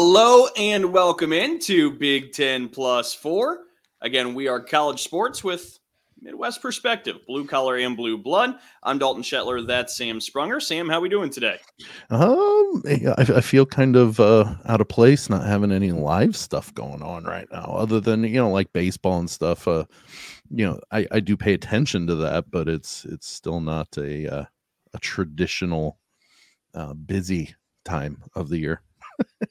Hello and welcome into Big Ten Plus Four. Again, we are college sports with Midwest perspective, blue collar and blue blood. I'm Dalton Shetler. That's Sam Sprunger. Sam, how are we doing today? Um, I, I feel kind of uh, out of place, not having any live stuff going on right now, other than you know like baseball and stuff. Uh, you know, I, I do pay attention to that, but it's it's still not a uh, a traditional uh, busy time of the year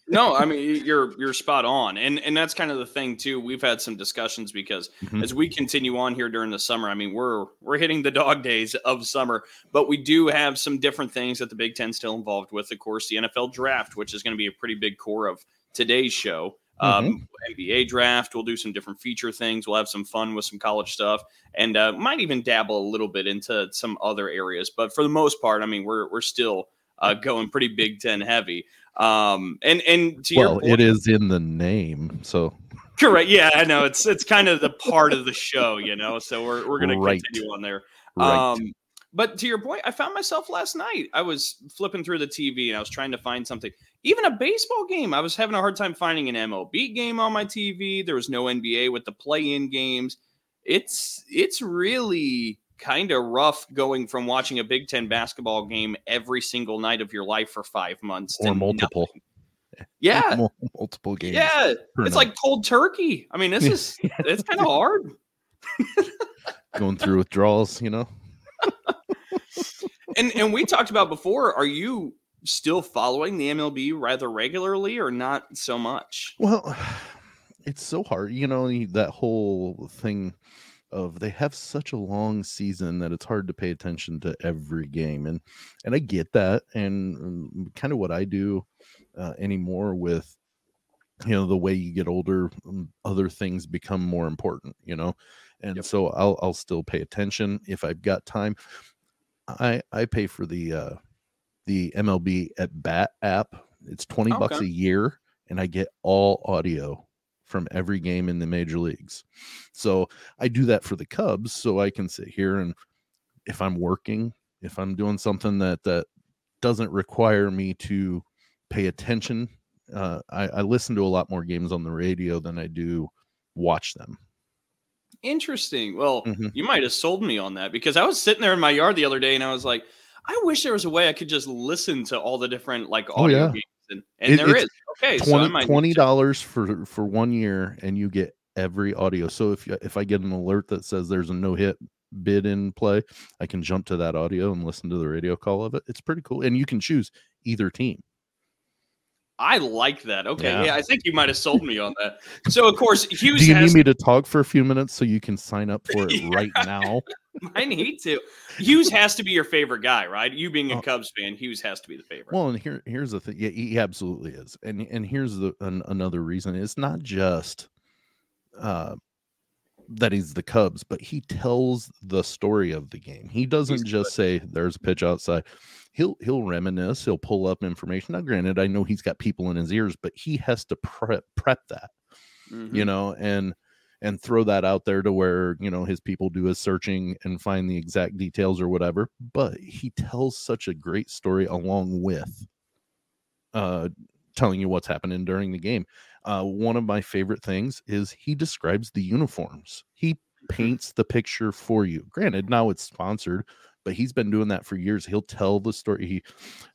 no, I mean you're you're spot on, and and that's kind of the thing too. We've had some discussions because mm-hmm. as we continue on here during the summer, I mean we're we're hitting the dog days of summer, but we do have some different things that the Big Ten still involved with. Of course, the NFL draft, which is going to be a pretty big core of today's show. Um, mm-hmm. Um, NBA draft. We'll do some different feature things. We'll have some fun with some college stuff, and uh, might even dabble a little bit into some other areas. But for the most part, I mean, we're we're still uh, going pretty Big Ten heavy. Um, and and to well, your point, it is in the name, so correct. Yeah, I know it's it's kind of the part of the show, you know. So we're we're gonna right. continue on there. Right. Um, but to your point, I found myself last night. I was flipping through the TV and I was trying to find something. Even a baseball game. I was having a hard time finding an MLB game on my TV. There was no NBA with the play-in games. It's it's really kind of rough going from watching a Big Ten basketball game every single night of your life for five months or multiple. Nothing. Yeah, multiple games. Yeah, it's like cold turkey. I mean, this is it's kind of hard. going through withdrawals, you know. and and we talked about before. Are you still following the MLB rather regularly, or not so much? Well, it's so hard. You know that whole thing of they have such a long season that it's hard to pay attention to every game and and i get that and um, kind of what i do uh, anymore with you know the way you get older um, other things become more important you know and yep. so i'll i'll still pay attention if i've got time i i pay for the uh the mlb at bat app it's 20 okay. bucks a year and i get all audio from every game in the major leagues. So I do that for the Cubs so I can sit here and if I'm working, if I'm doing something that that doesn't require me to pay attention, uh, I, I listen to a lot more games on the radio than I do watch them. Interesting. Well, mm-hmm. you might have sold me on that because I was sitting there in my yard the other day and I was like, I wish there was a way I could just listen to all the different like audio oh, yeah. And, and it, there is. Okay 20 dollars for for one year and you get every audio. So if if i get an alert that says there's a no hit bid in play i can jump to that audio and listen to the radio call of it. It's pretty cool and you can choose either team I like that. Okay, yeah. yeah. I think you might have sold me on that. So, of course, Hughes. Do you has... need me to talk for a few minutes so you can sign up for it right now? I need to. Hughes has to be your favorite guy, right? You being a oh. Cubs fan, Hughes has to be the favorite. Well, and here, here's the thing. Yeah, he absolutely is. And and here's the an, another reason. It's not just uh, that he's the Cubs, but he tells the story of the game. He doesn't he's just good. say there's a pitch outside he'll he'll reminisce he'll pull up information. Now granted i know he's got people in his ears but he has to prep prep that mm-hmm. you know and and throw that out there to where you know his people do his searching and find the exact details or whatever. But he tells such a great story along with uh telling you what's happening during the game. Uh one of my favorite things is he describes the uniforms. He mm-hmm. paints the picture for you. Granted now it's sponsored but he's been doing that for years. He'll tell the story. He,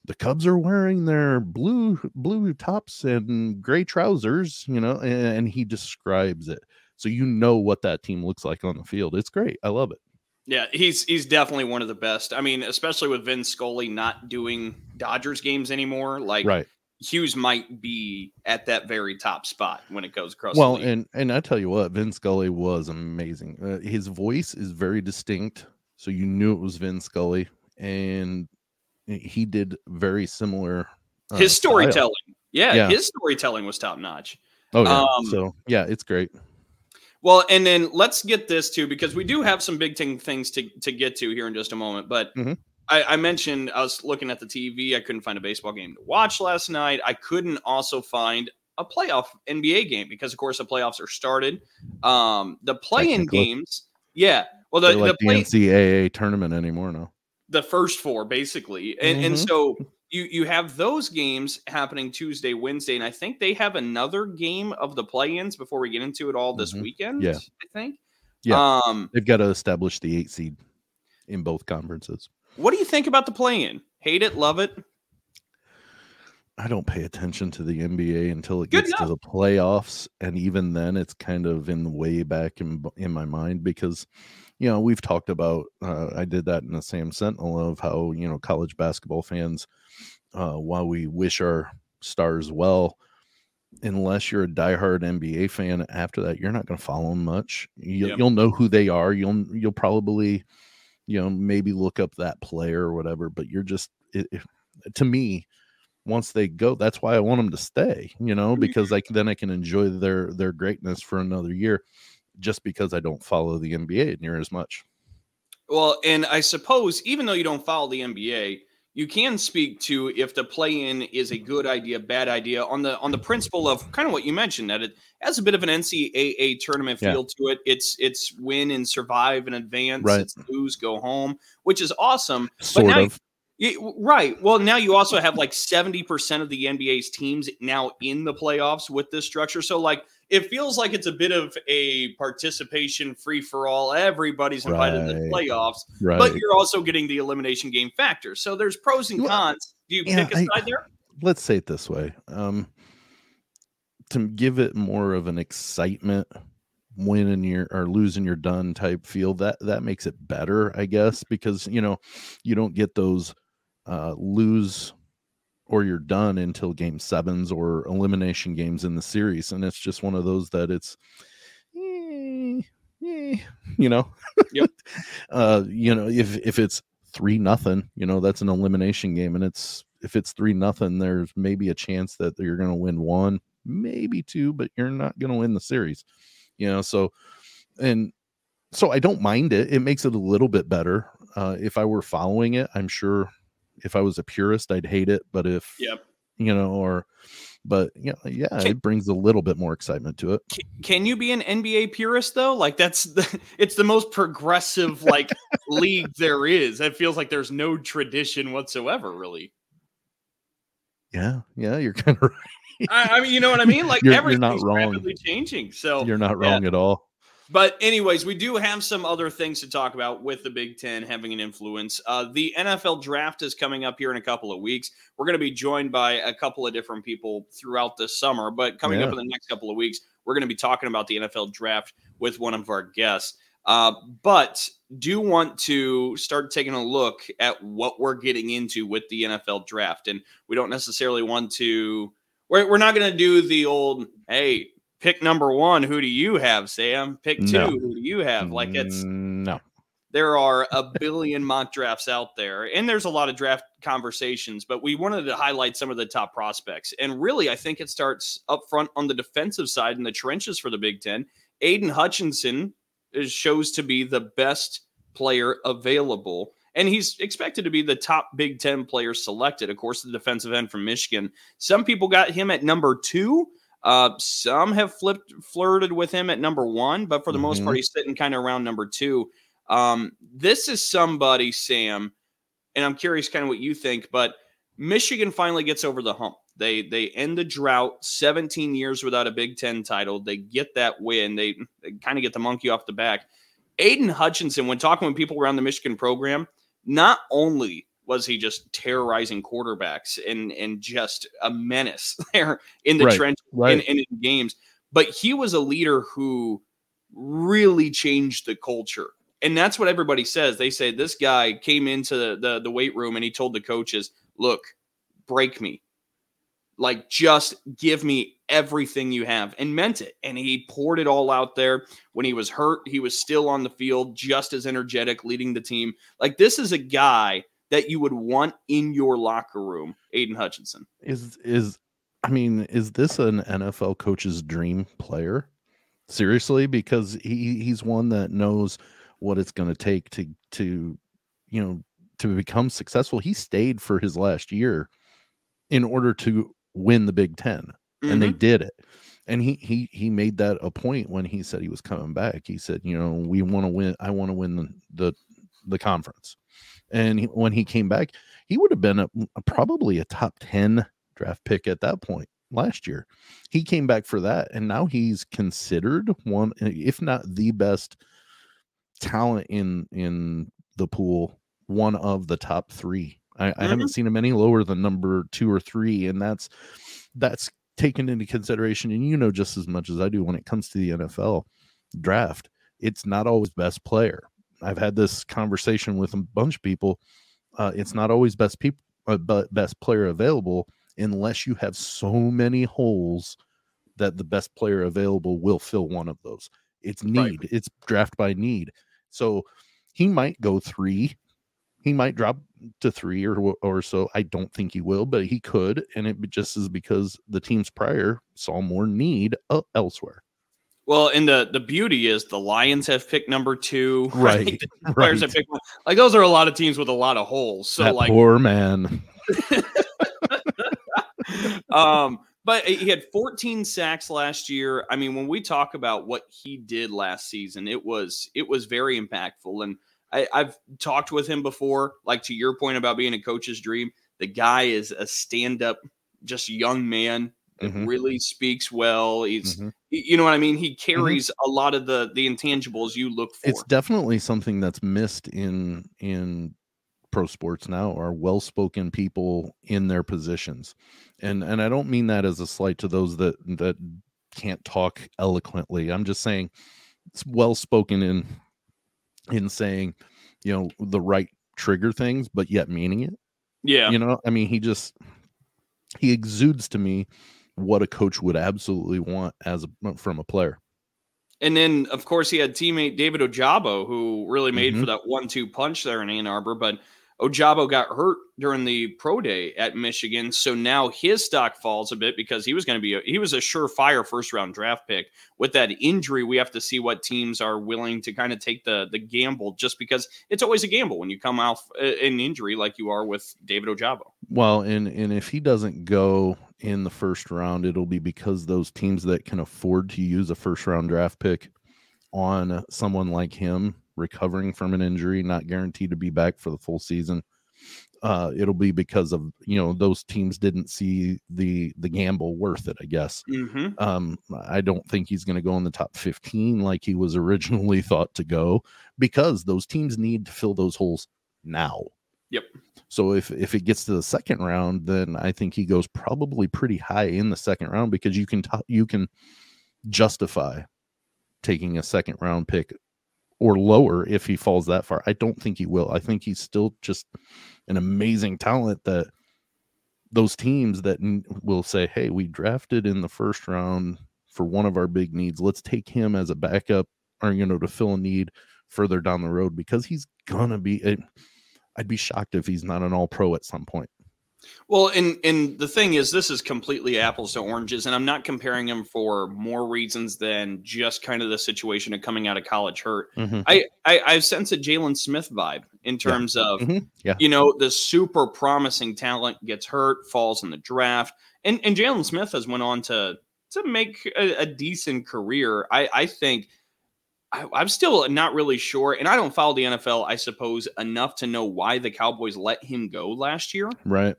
the Cubs are wearing their blue blue tops and gray trousers, you know, and, and he describes it so you know what that team looks like on the field. It's great. I love it. Yeah, he's he's definitely one of the best. I mean, especially with Vin Scully not doing Dodgers games anymore. Like, right. Hughes might be at that very top spot when it goes across. Well, and and I tell you what, Vin Scully was amazing. Uh, his voice is very distinct so you knew it was Vin Scully, and he did very similar. Uh, his storytelling, yeah, yeah, his storytelling was top notch. Oh yeah, um, so yeah, it's great. Well, and then let's get this too because we do have some big things to to get to here in just a moment. But mm-hmm. I, I, mentioned I was looking at the TV. I couldn't find a baseball game to watch last night. I couldn't also find a playoff NBA game because, of course, the playoffs are started. Um, the play-in games, yeah, well, the, like the, play, the NCAA tournament anymore now. The first four, basically, and mm-hmm. and so you you have those games happening Tuesday, Wednesday, and I think they have another game of the play-ins before we get into it all this Mhm. weekend. Yeah. I think. Yeah. Um, They've got to establish the eight seed in both conferences. what do you think about the play-in? Hate it, love it. I don't pay attention to the NBA until it Good gets to the playoffs, and even then, it's kind of in the way back in in my mind because, you know, we've talked about. Uh, I did that in the Sam Sentinel of how you know college basketball fans, uh, while we wish our stars well, unless you're a diehard NBA fan, after that, you're not going to follow them much. You, Yep. You'll know who they are. You'll you'll probably, you know, maybe look up that player or whatever. But you're just it, it- to me once they go that's why i want them to stay you know because like then i can enjoy their their greatness for another year just because i don't follow the nba near as much Well, and I suppose even though you don't follow the NBA, you can speak to if the play-in is a good idea, bad idea on the on the principle of kind of what you mentioned that it has a bit of an NCAA tournament Yeah. feel to it. It's it's win and survive and advance. Right. It's lose, go home, which is awesome. sort now- of Yeah, right. Well, now you also have like 70% of the NBA's teams now in the playoffs with this structure. So, like, it feels like it's a bit of a participation free for all. Everybody's invited to the playoffs, right but you're also getting the elimination game factor. So, there's pros and cons. Do you yeah, pick a I- side there? let's say it this way um to give it more of an excitement winning your or losing your done type feel that that makes it better i guess because you know you don't get those uh lose or you're done until game sevens or elimination games in the series and it's just one of those that it's eh, eh, you know? Yep. uh you know if if it's three nothing you know that's an elimination game and it's if it's three nothing there's maybe a chance that you're going to win one maybe two but you're not going to win the series you know so and so i don't mind it. It makes it a little bit better. Uh if i were following it i'm sure if i was a purist i'd hate it but if Yep. you know or but yeah yeah Can- it brings a little bit more excitement to it Can you be an NBA purist though? Like that's the, it's the most progressive like league there is. It feels like there's no tradition whatsoever, really. yeah yeah you're kind of I, I mean, you know what I mean? Like You're- you're everything's not wrong. rapidly changing. So you're not yeah. wrong at all But anyways, we do have some other things to talk about with the Big Ten having an influence. Uh, the NFL draft is coming up here in a couple of weeks. We're going to be joined by a couple of different people throughout the summer. But coming up in the next couple of weeks, we're going to be talking about the NFL draft with one of our guests. Uh, but do want to start taking a look at what we're getting into with the NFL draft, and we don't necessarily want to. We're, we're not going to do the old hey pick number one. Who do you have, Sam? Pick two. No. Who do you have? Like it's Mm, no there are a billion mock drafts out there, and there's a lot of draft conversations. But we wanted to highlight some of the top prospects, and really, I think it starts up front on the defensive side in the trenches for the Big Ten. Aidan Hutchinson is, shows to be the best player available. And he's expected to be the top Big Ten player selected. Of course, the defensive end from Michigan. Some people got him at number two. Uh, some have flipped flirted with him at number one, but for the most Mhm. part, he's sitting kind of around number two. Um, this is somebody, Sam, and I'm curious kind of what you think, but Michigan finally gets over the hump. They they end the drought, 17 years without a Big Ten title. They get that win. They, they kind of get the monkey off the back. Aidan Hutchinson, when talking with people around the Michigan program, not only was he just terrorizing quarterbacks and and just a menace there in the Right, trench right. and, and in games, but he was a leader who really changed the culture. And that's what everybody says. They say this guy came into the, the, the weight room and he told the coaches, look, break me. Like, just give me everything you have and meant it. And he poured it all out there. When he was hurt, he was still on the field, just as energetic, leading the team. Like, this is a guy that you would want in your locker room, Aidan Hutchinson. is is i mean is this an nfl coach's dream player? Seriously? Because he he's one that knows what it's going to take to to you know to become successful. He stayed for his last year in order to win the big 10 and they mm-hmm. did it. And he he he made that a point when he said he was coming back. He said you know we want to win i want to win the, the the conference. And he, when he came back, he would have been a, a, probably a top 10 draft pick at that point last year. He came back for that, and now he's considered one, if not the best talent in in the pool, one of the top three. I, mm-hmm. I haven't seen him any lower than number two or three, and that's that's taken into consideration. And you know just as much as I do when it comes to the NFL draft, it's not always best player. I've had this conversation with a bunch of people. Uh, it's not always best people, uh, but best player available unless you have so many holes that the best player available will fill one of those. It's need. Right. It's draft by need. So he might go three. He might drop to three or or so. I don't think he will, but he could, and it just is because the teams prior saw more need uh, elsewhere. Well, and the the beauty is the Lions have picked number two, right? right. Players have picked like those are a lot of teams with a lot of holes. So that like poor man. um, but he had 14 sacks last year. I mean, when we talk about what he did last season, it was it was very impactful. And I, I've talked with him before, like to your point about being a coach's dream. The guy is a stand-up, just young man mm-hmm. really speaks well. He's, mm-hmm. you know what I mean. He mm-hmm. carries mm-hmm. a lot of the the intangibles you look for. It's definitely something that's missed in in pro sports now are well-spoken people in their positions and and i don't mean that as a slight to those that that can't talk eloquently i'm just saying it's well-spoken in in saying you know the right trigger things but yet meaning it yeah you know i mean he just he exudes to me what a coach would absolutely want as a from a player and then, of course, he had teammate David Ojabo, who really made mm-hmm. for that one-two punch there in Ann Arbor. But Ojabo got hurt during the pro day at Michigan, so now his stock falls a bit because he was going to be a, he was a surefire first round draft pick. With that injury, we have to see what teams are willing to kind of take the the gamble, just because it's always a gamble when you come off an injury like you are with David Ojabo. Well, and and if he doesn't go in the first round, it'll be because those teams that can afford to use a first round draft pick on someone like him recovering from an injury, not guaranteed to be back for the full season. Uh, it'll be because of you know those teams didn't see the the gamble worth it. I guess. Mm-hmm. Um, I don't think he's going to go in the top fifteen like he was originally thought to go because those teams need to fill those holes now. Yep. So if if it gets to the second round, then I think he goes probably pretty high in the second round because you can t- you can justify taking a second round pick or lower if he falls that far. I don't think he will. I think he's still just an amazing talent that those teams that will say, "Hey, we drafted in the first round for one of our big needs. Let's take him as a backup or you know to fill a need further down the road because he's gonna be eh, I'd be shocked if he's not an all pro at some point. Well, and and the thing is, this is completely apples to oranges, and I'm not comparing him for more reasons than just kind of the situation of coming out of college hurt. Mm-hmm. I, I I sense a Jaylon Smith vibe in terms yeah. of mm-hmm. yeah. you know the super promising talent gets hurt, falls in the draft, and and Jaylon Smith has went on to to make a, a decent career. I I think. I, I'm still not really sure, and I don't follow the NFL, I suppose, enough to know why the Cowboys let him go last year. Right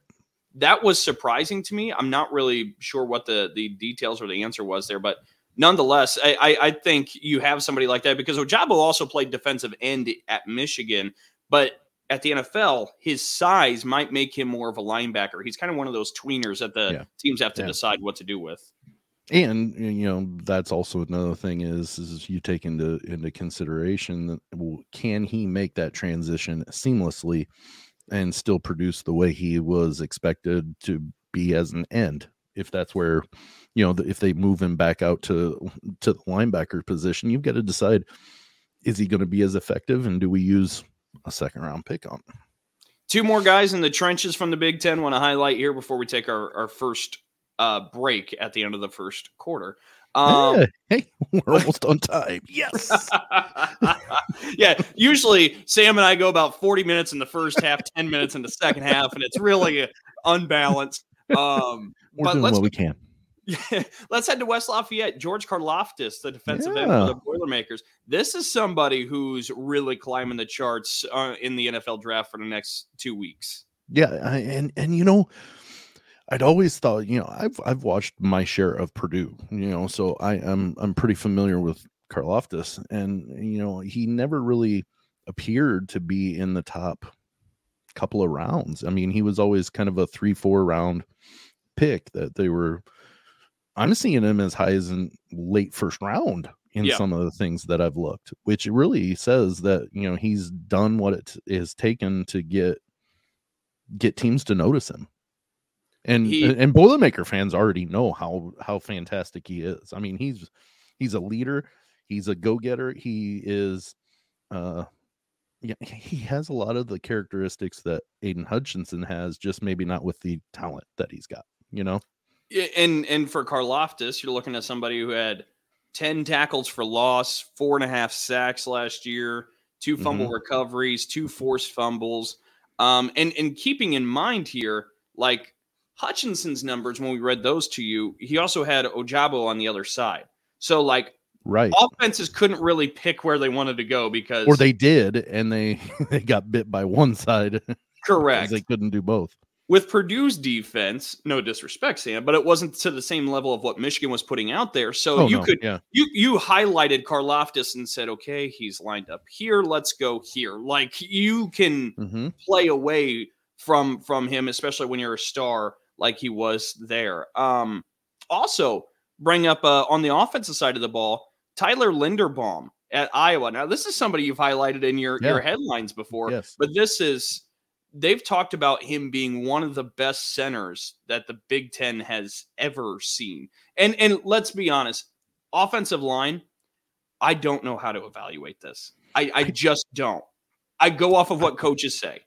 that was surprising to me. I'm not really sure what the the details or the answer was there, but nonetheless, I, I, I think you have somebody like that because Ojabo also played defensive end at Michigan, but at the NFL, his size might make him more of a linebacker. He's kind of one of those tweeners that the yeah. teams have to yeah. decide what to do with. And you know that's also another thing is is you take into into consideration that well, can he make that transition seamlessly and still produce the way he was expected to be as an end? If that's where you know if they move him back out to to the linebacker position you've got to decide is he going to be as effective and do we use a second round pick on him? Two more guys in the trenches from the big ten want to highlight here before we take our, our first uh, break at the end of the first quarter um, yeah. Hey, we're almost on time. Yes. yeah. Usually, Sam and I go about 40 minutes in the first half, 10 minutes in the second half, and it's really unbalanced. Um, we're doing what we can. Let's head to West Lafayette. George Karlaftis, the defensive end for the Boilermakers. This is somebody who's really climbing the charts uh, in the NFL draft for the next two weeks. Yeah, I, and and you know, I'd always thought, you know, I've I've watched my share of Purdue, you know, so I am I'm pretty familiar with Karlaftis, and you know, he never really appeared to be in the top couple of rounds. I mean, he was always kind of a three four round pick that they were. I'm seeing him as high as in late first round in Yeah. some of the things that I've looked, which really says that you know he's done what it is taken to get get teams to notice him. And He- and Boilermaker fans already know how how fantastic he is. I mean, he's he's a leader, he's a go-getter, he is uh yeah, he has a lot of the characteristics that Aidan Hutchinson has, just maybe not with the talent that he's got, you know? Yeah, And and for Karlaftis, you're looking at somebody who had 10 tackles for loss, four and a half sacks last year, two fumble recoveries, two forced fumbles. Um, and and keeping in mind here, like Hutchinson's numbers when we read those to you, he also had Ojabo on the other side. So like Right. offenses couldn't really pick where they wanted to go because Or they did and they they got bit by one side. correct they couldn't do both. with Purdue's defense, no disrespect, Sam, but it wasn't to the same level of what Michigan was putting out there. So Oh, you no, could yeah. you you highlighted Karlaftis and said, okay, he's lined up here. Let's go here. Like you can hmm play away from from him, especially when you're a star like he was there. Um, also, bring up uh, on the offensive side of the ball, Tyler Linderbaum at Iowa. Now, this is somebody you've highlighted in your your headlines before, Yes. but this is they've talked about him being one of the best centers that the Big Ten has ever seen. And and let's be honest, offensive line, I don't know how to evaluate this. I, I just don't. I go off of what coaches say.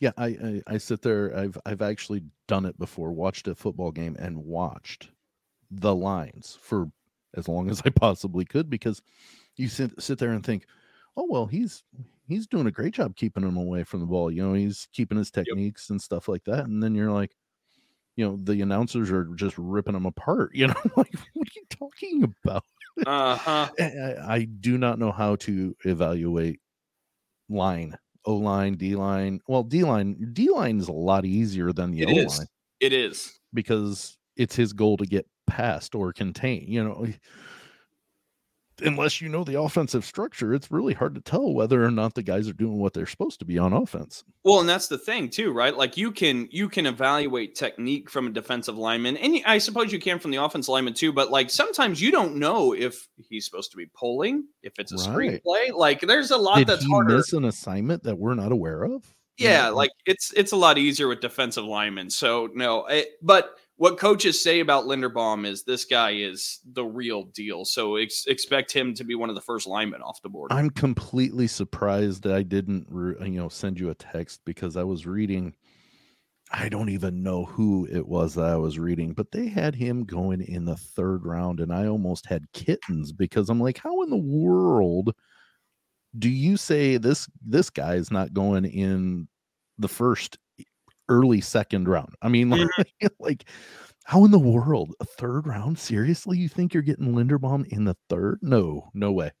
Yeah, I, I I sit there. I've I've actually done it before. Watched a football game and watched the lines for as long as I possibly could because you sit sit there and think, oh well, he's he's doing a great job keeping him away from the ball. You know, he's keeping his techniques and stuff like that. And then you're like, you know, the announcers are just ripping him apart. You know, like what are you talking about? Uh huh. I, I- I do not know how to evaluate line, O line, D line. Well, D line, D line is a lot easier than the O is. line It is. because it's his goal to get past or contain. You know, unless you know the offensive structure, it's really hard to tell whether or not the guys are doing what they're supposed to be on offense. Well, and that's the thing too, right? Like you can you can evaluate technique from a defensive lineman, and I suppose you can from the offensive lineman too. But like sometimes you don't know if he's supposed to be pulling, if it's a Right. screenplay. Like there's a lot Did that's he harder. miss an assignment that we're not aware of? Yeah, like it's it's a lot easier with defensive linemen. So no, it, but what coaches say about Linderbaum is this guy is the real deal. So ex- expect him to be one of the first linemen off the board. I'm completely surprised that I didn't, re- you know, send you a text because I was reading. I don't even know who it was that I was reading, but they had him going in the third round, and I almost had kittens because I'm like, how in the world do you say this this guy is not going in the first early second round? I mean, like, mm-hmm. like how in the world a third round? Seriously, you think you're getting Linderbaum in the third? No, no way.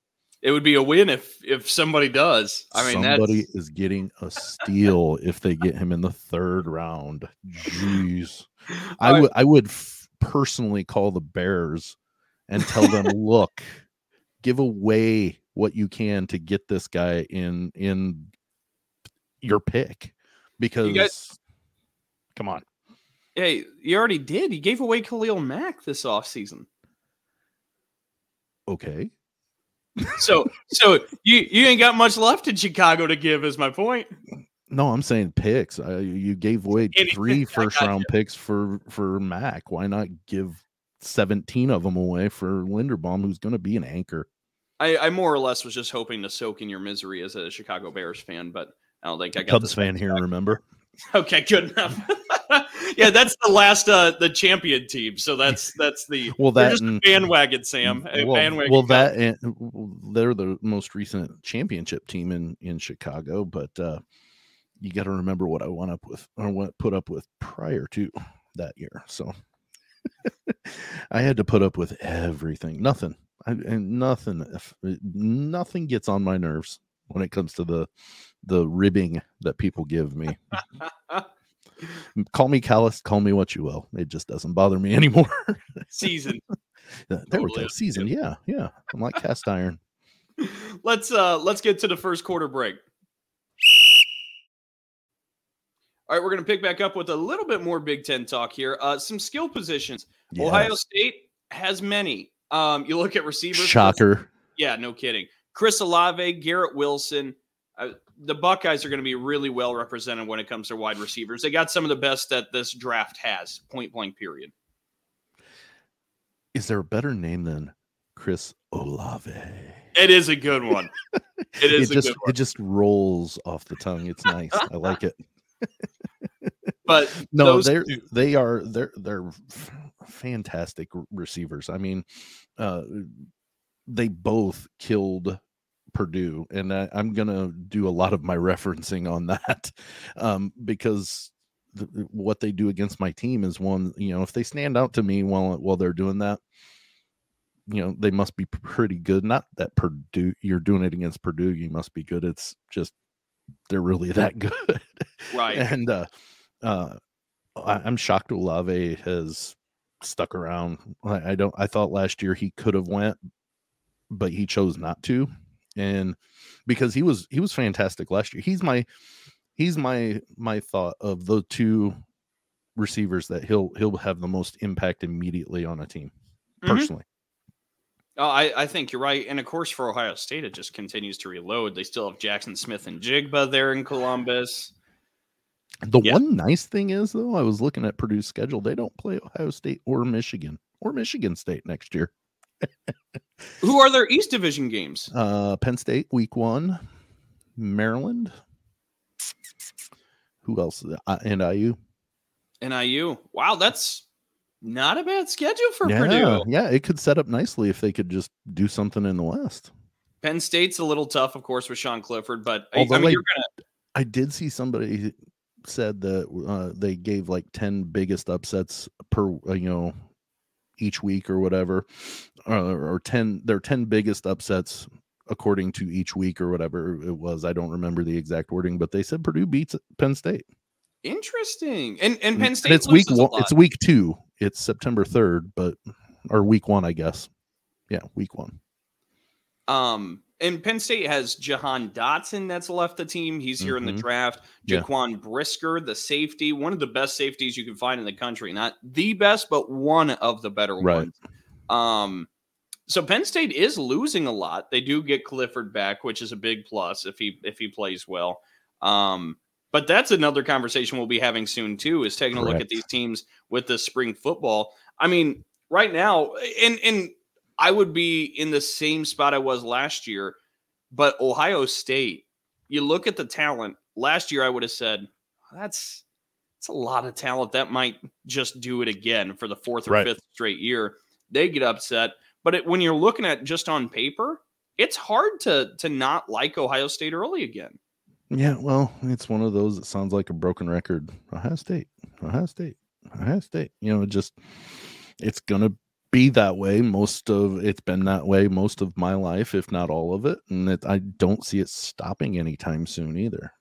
it would be a win if if somebody does. I mean, somebody that's, is getting a steal if they get him in the third round. Jeez, I would I would f- personally call the Bears and tell them, look, give away what you can to get this guy in in your pick because guys- come on. Hey, you already did. You gave away Khalil Mack this offseason. Okay. So so you you ain't got much left in Chicago to give, is my point. No, I'm saying picks. I, you gave away three first three I first gotcha. round picks for for Mack. Why not give 17 of them away for Linderbaum, who's going to be an anchor? I, I more or less was just hoping to soak in your misery as a Chicago Bears fan, but I don't think I got Cubs this fan here, remember? Okay, good enough. yeah, that's the last uh the champion team. So that's that's the Well, that just and- bandwagon, Sam. Well, bandwagon. well, that and they're the most recent championship team in in Chicago, but uh you got to remember what I went up with or what put up with prior to that year. So I had to put up with everything. Nothing. I, and nothing. If, nothing gets on my nerves when it comes to the the ribbing that people give me. call me callous, call me what you will. It just doesn't bother me anymore. Season. there totally we go. Season. Yeah, yeah. I'm like cast iron. let's uh let's get to the first quarter break. All right, we're going to pick back up with a little bit more Big Ten talk here. Uh, some skill positions. Yes. Ohio State has many. Um, you look at receivers. Shocker. Yeah, no kidding. Chris Olave, Garrett Wilson. The Buckeyes are going to be really well represented when it comes to wide receivers. They got some of the best that this draft has. Point blank. Period. Is there a better name than Chris Olave? It is a good one. It is it just it just rolls off the tongue. It's nice. I like it. but no, they're two. they are they're they're fantastic receivers. I mean, uh, they both killed Purdue, and I, am gonna do a lot of my referencing on that um, because what they do against my team is one. You know, if they stand out to me while while they're doing that, you know, they must be pretty good. Not that Purdue, you're doing it against Purdue, you must be good. It's just they're really that good, right? and uh, uh, I, am shocked Olave has stuck around. I, I don't. I thought last year he could have went, but he chose not to and because he was he was fantastic last year. He's my he's my my thought of the two receivers that he'll he'll have the most impact immediately on a team mm-hmm. personally. Oh, I, I think you're right. And of course, for Ohio State, it just continues to reload. They still have Jackson Smith-Njigba there in Columbus. The yeah. one nice thing is, though, I was looking at Purdue's schedule. They don't play Ohio State or Michigan or Michigan State next year. Who are their East Division games? Uh, Penn State week one, Maryland. Who else? Uh, and IU. And IU. Wow, that's not a bad schedule for yeah, Purdue. Yeah, it could set up nicely if they could just do something in the West. Penn State's a little tough, of course, with Sean Clifford, but Although I mean, you're gonna. I did see somebody said that uh, they gave like ten biggest upsets per, uh, you know, each week or whatever, uh, or 10, their 10 biggest upsets according to each week or whatever it was. I don't remember the exact wording, but they said Purdue beats Penn State. Interesting. And and Penn State. And it's week one. It's week two. It's September third, but or week one, I guess. Yeah, week one. Um, and Penn State has Jahan Dotson that's left the team. He's here mm-hmm. in the mm-hmm. draft. Jaquan yeah. Brisker, the safety, one of the best safeties you can find in the country. Not the best, but one of the better right. ones. Um, so Penn State is losing a lot. They do get Clifford back, which is a big plus if he if he plays well. Um, but that's another conversation we'll be having soon too. Is taking Correct. a look at these teams with the spring football. I mean, right now, and and I would be in the same spot I was last year. But Ohio State, you look at the talent. Last year, I would have said that's that's a lot of talent. That might just do it again for the fourth or right. fifth straight year. They get upset. But it, when you're looking at just on paper, it's hard to to not like Ohio State early again. Yeah, well, it's one of those that sounds like a broken record. Ohio State, Ohio State, Ohio State. You know, just it's gonna be that way most of it's been that way most of my life if not all of it and it, i don't see it stopping anytime soon either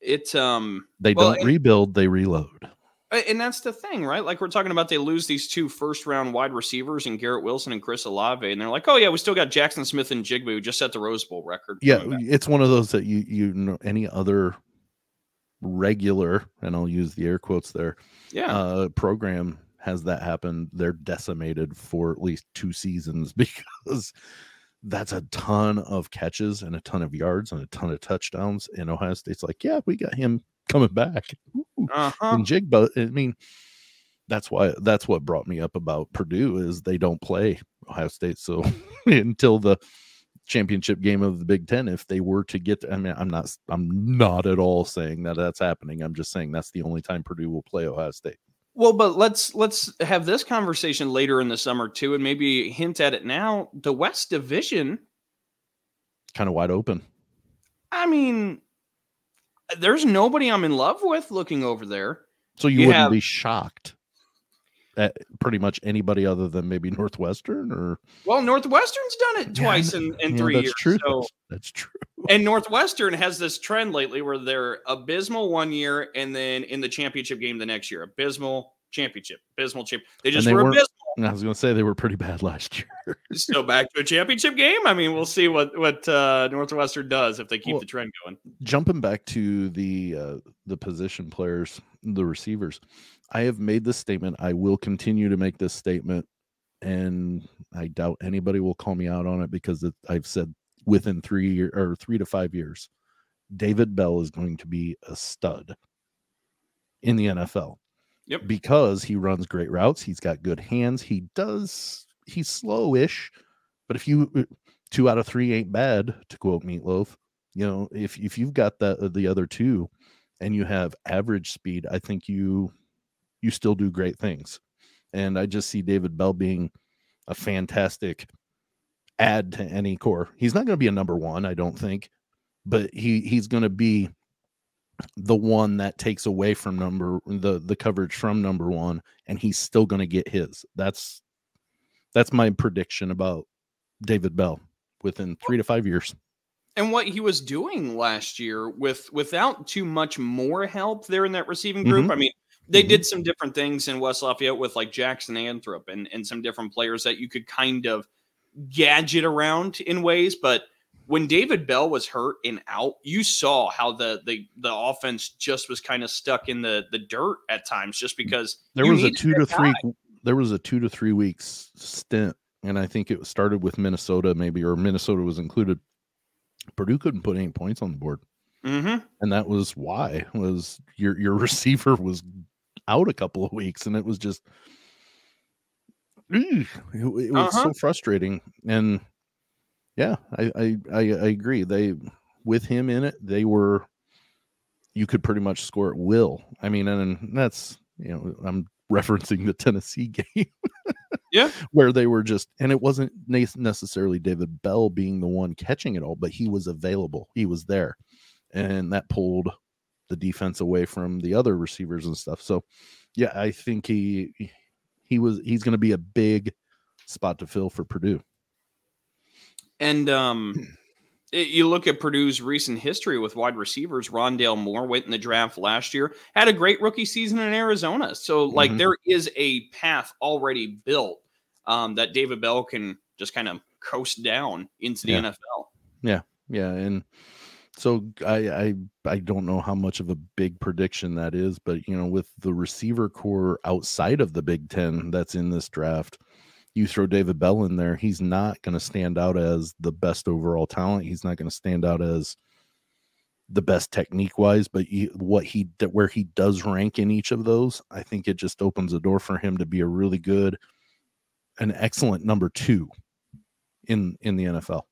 it's um they well, don't and, rebuild they reload and that's the thing right? Like we're talking about they lose these two first round wide receivers and garrett wilson and chris olave and they're like oh yeah we still got Jackson smith-njigba who just set the rose bowl record yeah it's one of those that you you know any other regular and i'll use the air quotes there yeah. uh program has that happen, they're decimated for at least two seasons because that's a ton of catches and a ton of yards and a ton of touchdowns. And Ohio State's like, yeah, we got him coming back. Uh-huh. And Jigba, I mean, that's why that's what brought me up about Purdue is they don't play Ohio State. So until the championship game of the Big Ten, if they were to get, I mean, I'm not, I'm not at all saying that that's happening. I'm just saying that's the only time Purdue will play Ohio State. Well, but let's let's have this conversation later in the summer too, and maybe hint at it now. The West Division, kind of wide open. I mean, there's nobody I'm in love with looking over there. So you, you wouldn't have, be shocked. at pretty much anybody other than maybe Northwestern or well, Northwestern's done it twice yeah, in, in yeah, three that's years. True. So, that's, that's true. And Northwestern has this trend lately where they're abysmal one year and then in the championship game the next year, abysmal championship, abysmal champ. They just they were abysmal. I was going to say they were pretty bad last year. so back to a championship game. I mean, we'll see what what uh, Northwestern does if they keep well, the trend going. Jumping back to the uh, the position players, the receivers. I have made this statement. I will continue to make this statement, and I doubt anybody will call me out on it because it, I've said within three year, or three to five years, David Bell is going to be a stud in the NFL. Yep. Because he runs great routes, he's got good hands. He does. He's slowish, but if you uh, two out of three ain't bad, to quote Meatloaf. You know, if if you've got that the other two, and you have average speed, I think you you still do great things. And I just see David Bell being a fantastic add to any core. He's not going to be a number one, I don't think, but he he's going to be the one that takes away from number the the coverage from number one, and he's still going to get his. That's that's my prediction about David Bell within three to five years. And what he was doing last year with without too much more help there in that receiving group. Mm-hmm. I mean, they mm-hmm. did some different things in West Lafayette with like Jackson Anthrop and, and some different players that you could kind of gadget around in ways. But when David Bell was hurt and out, you saw how the the, the offense just was kind of stuck in the the dirt at times just because there was a two to three guy. there was a two to three weeks stint, and I think it started with Minnesota maybe or Minnesota was included. Purdue couldn't put any points on the board. Mm-hmm. And that was why was your your receiver was out a couple of weeks, and it was just it, it was uh-huh. so frustrating. And yeah, I, I, I agree. They with him in it, they were you could pretty much score at will. I mean, and that's you know I'm referencing the Tennessee game. yeah, where they were just, and it wasn't necessarily David Bell being the one catching it all, but he was available. He was there, and that pulled the defense away from the other receivers and stuff. So, yeah, I think he he was he's going to be a big spot to fill for Purdue. And um it, you look at Purdue's recent history with wide receivers. Rondale Moore went in the draft last year, had a great rookie season in Arizona. So, like, mm-hmm. there is a path already built um, that David Bell can just kind of coast down into the yeah. NFL. Yeah, yeah, and so I, I I don't know how much of a big prediction that is, but you know, with the receiver core outside of the Big Ten that's in this draft, you throw David Bell in there, he's not going to stand out as the best overall talent. He's not going to stand out as the best technique wise, but he, what he where he does rank in each of those, I think it just opens the door for him to be a really good, an excellent number two in in the NFL.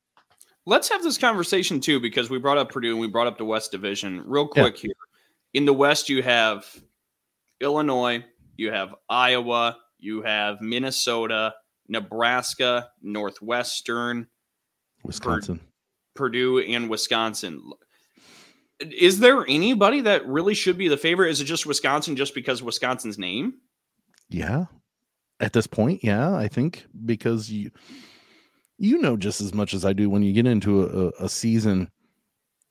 Let's have this conversation too, because we brought up Purdue and we brought up the West Division. Real quick yeah. here. In the West, you have Illinois, you have Iowa, you have Minnesota, Nebraska, Northwestern, Wisconsin, Purdue, and Wisconsin. Is there anybody that really should be the favorite? Is it just Wisconsin just because Wisconsin's name? Yeah. At this point, yeah, I think because you you know just as much as I do when you get into a, a season,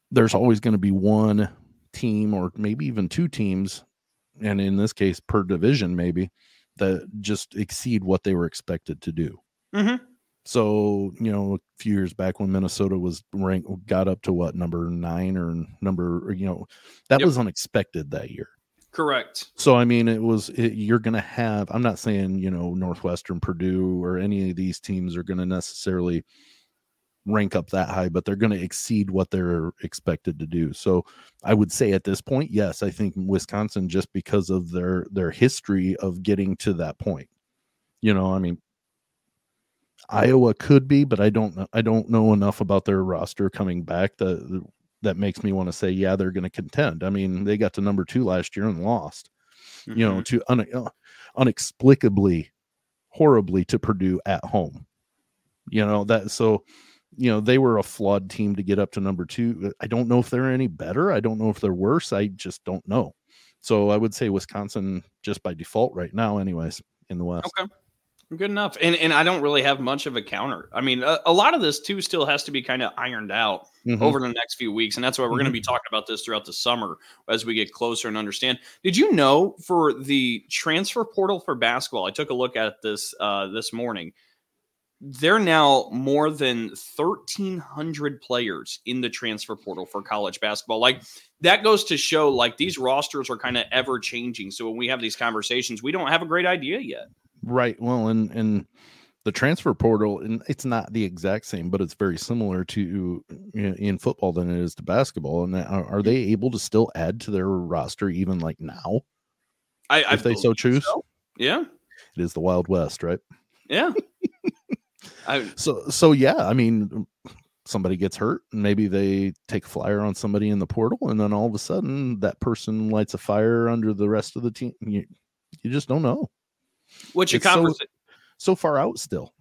there's always going to be one team or maybe even two teams, and in this case, per division, maybe that just exceed what they were expected to do. Mm-hmm. So, you know, a few years back when Minnesota was ranked, got up to what number nine or number, you know, that yep. was unexpected that year. Correct. So I mean, it was it, you're going to have. I'm not saying you know Northwestern, Purdue, or any of these teams are going to necessarily rank up that high, but they're going to exceed what they're expected to do. So I would say at this point, yes, I think Wisconsin just because of their their history of getting to that point. You know, I mean, Iowa could be, but I don't. I don't know enough about their roster coming back. that that makes me want to say, yeah, they're going to contend. I mean, they got to number two last year and lost, mm-hmm. you know, mm-hmm. to un- uh, unexplicably, horribly to Purdue at home. You know that so, you know they were a flawed team to get up to number two. I don't know if they're any better. I don't know if they're worse. I just don't know. So I would say Wisconsin just by default right now, anyways, in the West. Okay. Good enough. And and I don't really have much of a counter. I mean, a, a lot of this too still has to be kind of ironed out Mhm. over the next few weeks. And that's why we're going to be talking about this throughout the summer as we get closer and understand. Did you know for the transfer portal for basketball, I took a look at this uh, this morning. They're now more than 1,300 players in the transfer portal for college basketball. Like that goes to show, like these rosters are kind of ever changing. So when we have these conversations, we don't have a great idea yet. Right. Well, and and the transfer portal, and it's not the exact same, but it's very similar to in, in football than it is to basketball. And are, are they able to still add to their roster even like now, I, I if they so choose? so. Yeah, It is the Wild West, right? yeah. I, So so yeah, I mean, somebody gets hurt, and maybe they take a flyer on somebody in the portal, and then all of a sudden that person lights a fire under the rest of the team. You, you just don't know. which a, It's so- So far out still.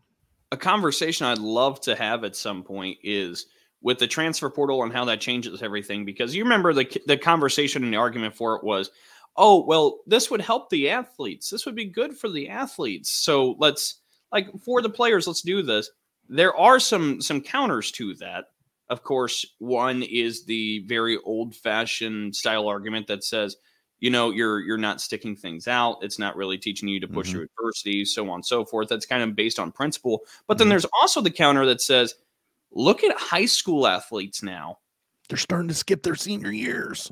a conversation I'd love to have at some point is with the transfer portal and how that changes everything. Because you remember the the conversation and the argument for it was, oh well, this would help the athletes. This would be good for the athletes. So let's like for the players, let's do this. There are some some counters to that. Of course, one is the very old fashioned style argument that says, you know, you're you're not sticking things out. It's not really teaching you to push Mhm. through adversity, so on and so forth. That's kind of based on principle. But then Mhm. there's also the counter that says, look at high school athletes now. They're starting to skip their senior years.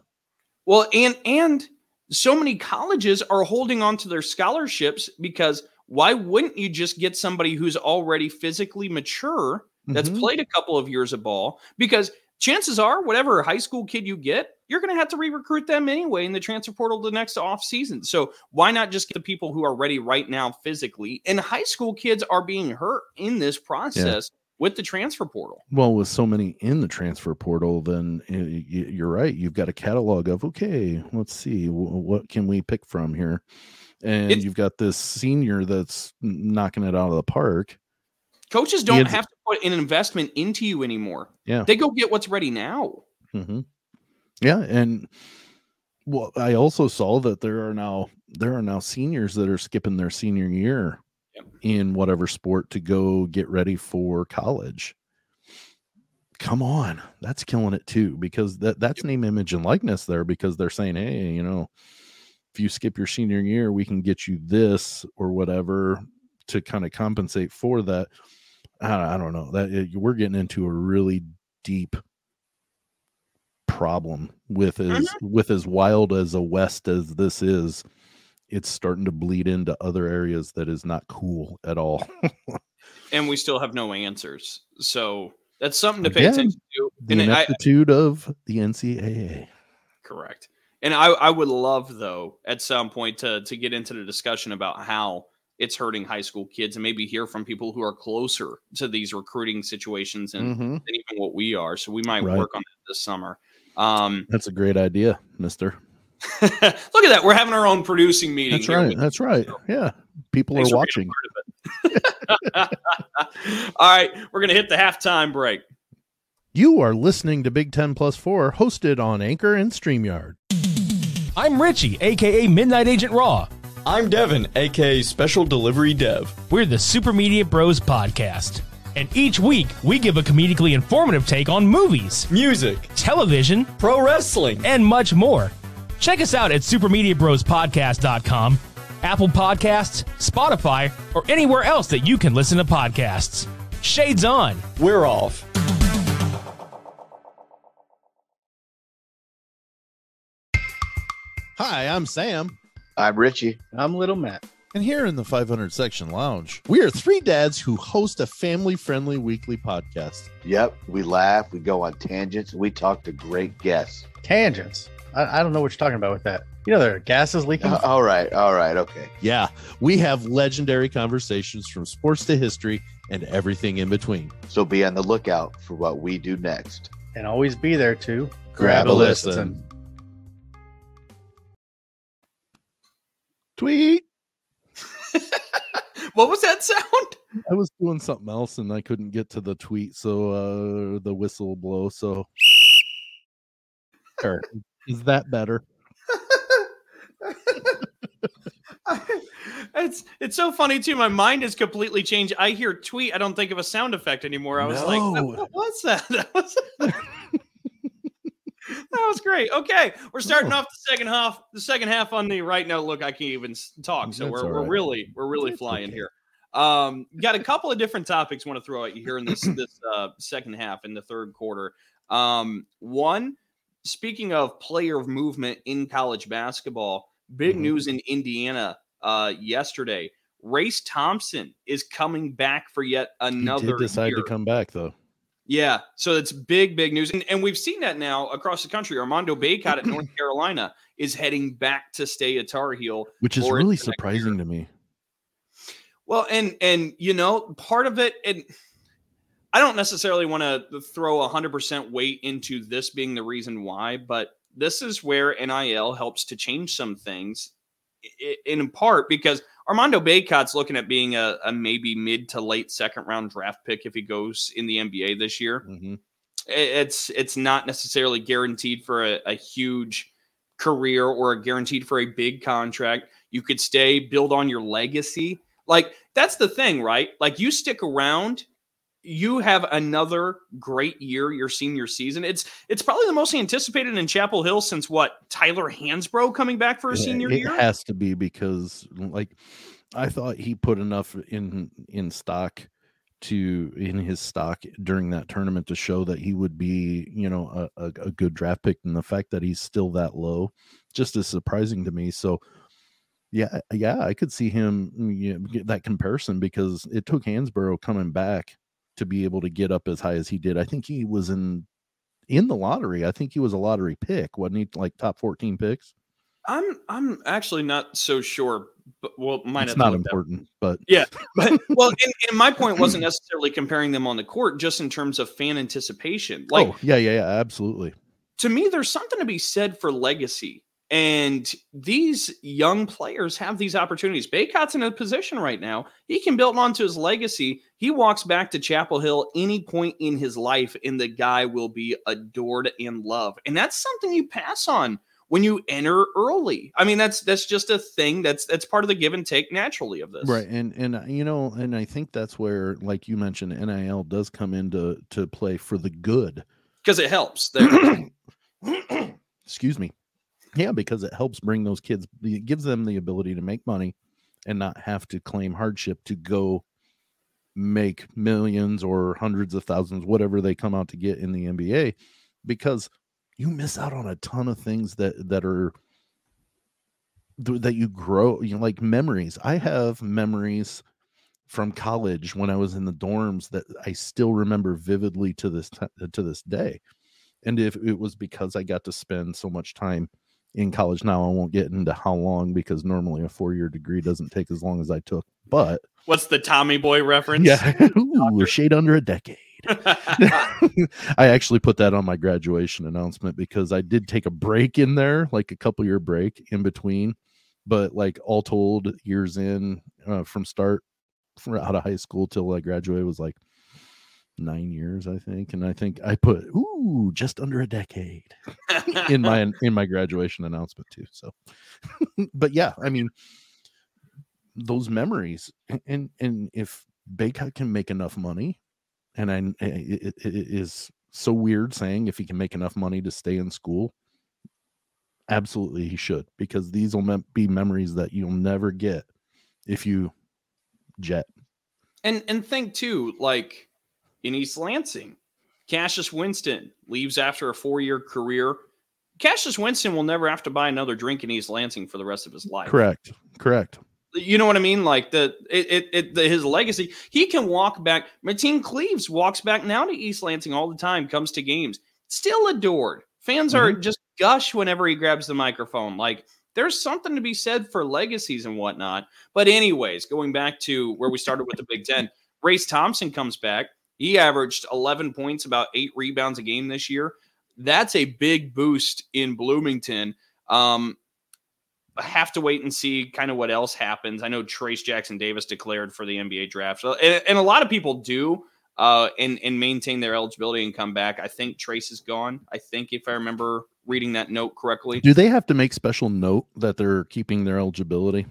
Well, and and so many colleges are holding on to their scholarships because why wouldn't you just get somebody who's already physically mature that's Mhm. played a couple of years of ball? Because chances are, whatever high school kid you get, you're going to have to re-recruit them anyway in the transfer portal the next off season. So why not just get the people who are ready right now physically? And high school kids are being hurt in this process with the transfer portal. Well, with so many in the transfer portal, then you're right. You've got a catalog of okay, let's see, what can we pick from here? And It's- you've got this senior that's knocking it out of the park. Coaches don't ends- have to put an investment into you anymore. Yeah. They go get what's ready now. hmm Yeah, and well, I also saw that there are now there are now seniors that are skipping their senior year Yep. in whatever sport to go get ready for college. Come on, that's killing it too because that that's name, image, and likeness there because they're saying, hey, you know, if you skip your senior year, we can get you this or whatever to kind of compensate for that. I, I don't know that it- we're getting into a really deep problem with as mm-hmm. with as wild as a west as this is it's starting to bleed into other areas that is not cool at all And we still have no answers. So that's something to pay Again, attention to. the And I, of the ncaa correct. And I, I would love though at some point to to get into the discussion about how it's hurting high school kids and maybe hear from people who are closer to these recruiting situations and Mhm. than even what we are. So we might Right. work on that this summer. Um, that's a great idea mister look at that. We're having our own producing meeting. that's right that's right yeah people Thanks are watching being a part of it. All right, we're gonna hit the halftime break. You are listening to big 10 plus 4 hosted on anchor and streamyard I'm Richie, aka Midnight Agent Raw. I'm Devin, aka Special Delivery Dev. We're the Super Media Bros podcast. And each week, we give a comedically informative take on movies, Music, television, pro wrestling. and much more. Check us out at supermediabrospodcast.com, Apple Podcasts, Spotify, or anywhere else that you can listen to podcasts. Shades on. We're off. Hi i'm sam I'm Richie. I'm Little Matt. And here in the 500 section lounge, we are three dads who host a family friendly weekly podcast. Yep, we laugh, we go on tangents, we talk to great guests. Tangents. I, I don't know what you're talking about with that. You know, there are gases leaking. Uh, all right, all right, okay. Yeah, we have legendary conversations from sports to history and everything in between. So be on the lookout for what we do next. and always be there to Grab a listen. Tweet. What was that sound? I was doing something else and I couldn't get to the tweet, so uh the whistle blow. So is that better? It's it's so funny too. My mind has completely changed. I hear tweet. I don't think of a sound effect anymore. I was like, No. what, what was that? That that was great. Okay, we're starting Oh. off the second half. The second half on the right now. Look, I can't even talk. So That's we're, all we're really we're really That's flying okay. here. Um, got a couple of different topics want to throw at you here in this this uh, second half in the third quarter. Um, one, speaking of player movement in college basketball, big Mhm. news in Indiana uh, yesterday. Race Thompson is coming back for yet He another did decide year. to come back though. Yeah, so it's big, big news, and, and we've seen that now across the country. Armando Bacot at North Carolina is heading back to stay at Tar Heel. which is really next year. surprising to me. Well, and and you know, part of it, and I don't necessarily want to throw hundred percent weight into this being the reason why, but this is where NIL helps to change some things, in part because Armando Bacot's looking at being a, a maybe mid to late second round draft pick if he goes in the NBA this year. hmm it's it's not necessarily guaranteed for a, a huge career or a guaranteed for a big contract. You could stay, build on your legacy. Like that's the thing, right? Like you stick around, you have another great year your senior season. It's it's probably the most anticipated in Chapel Hill since what Tyler Hansbrough coming back for a Yeah, senior it year. It has to be because like I thought he put enough in in stock to in his stock during that tournament to show that he would be you know a, a, a good draft pick and the fact that he's still that low just is surprising to me so yeah yeah i could see him mm, you know, get that comparison because it took Hansbrough coming back to be able to get up as high as he did. I think he was in in the lottery. I think he was a lottery pick wasn't he? Like top 14 picks? I'm I'm actually not so sure, but well, might it's not important but yeah. but well, and, and my point wasn't necessarily comparing them on the court, just in terms of fan anticipation. Like oh yeah yeah yeah absolutely. To me, there's something to be said for legacy, and these young players have these opportunities. Bacot's in a position right now; he can build onto his legacy. He walks back to Chapel Hill any point in his life, and the guy will be adored and loved, and that's something you pass on when you enter early. I mean, that's that's just a thing. That's that's part of the give and take naturally of this, right and and uh, you know and i think that's where like you mentioned nil does come into to play for the good Because it helps. Excuse me yeah because it helps bring those kids it gives them the ability to make money and not have to claim hardship to go make millions or hundreds of thousands whatever they come out to get in the nba because you miss out on a ton of things that that are that you grow you know like memories. I have memories from college when i was in the dorms that i still remember vividly to this ti- to this day. And if it was because i got to spend so much time in college now i won't get into how long because normally a four-year degree doesn't take as long as i took but What's the Tommy Boy reference? yeah ooh, a shade under a decade I actually put that on my graduation announcement because I did take a break in there, like a couple year break in between. But like all told, years in uh, from start from out of high school till I graduated was like nine years, I think. And I think I put ooh just under a decade in my in my graduation announcement too. So, but yeah, I mean those memories, and and, if Bacot can make enough money and I it, it, it is so weird saying if he can make enough money to stay in school. Absolutely, he should because these will be memories that you'll never get if you jet. and and think too, like in East Lansing, Cassius Winston leaves after a four year career. Cassius Winston will never have to buy another drink in East Lansing for the rest of his life. Correct, correct. You know what I mean? Like the it, it, it the, his legacy. He can walk back. Mateen Cleaves walks back now to East Lansing all the time. Comes to games, still adored. Fans are mm-hmm. just gush whenever he grabs the microphone. Like there's something to be said for legacies and whatnot. But anyways, going back to where we started with the Big Ten, Race Thompson comes back. He averaged 11 points, about eight rebounds a game this year. That's a big boost in Bloomington. Um, I have to wait and see kind of what else happens. I know Trayce Jackson-Davis declared for the NBA draft, so, and, and a lot of people do uh, and and maintain their eligibility and come back. I think Trayce is gone. I think if I remember reading that note correctly, Do they have to make special note that they're keeping their eligibility?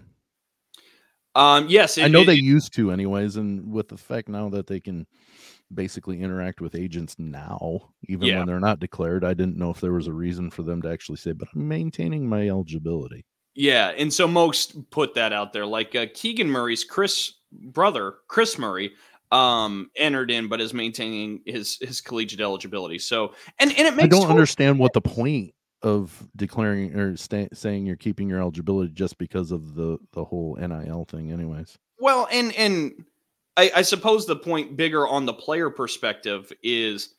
Um, yes, I know it- they used to, anyways, and with the fact now that they can basically interact with agents now, even Yeah. when they're not declared, I didn't know if there was a reason for them to actually say, "But I'm maintaining my eligibility." Yeah, and so most put that out there. Like uh, Keegan Murray's Kris brother, Kris Murray, um, entered in, but is maintaining his his collegiate eligibility. So, and and it makes I don't total- understand what the point of declaring or sta- saying you're keeping your eligibility just because of the the whole NIL thing, anyways. Well, and and I, I suppose the point bigger on the player perspective is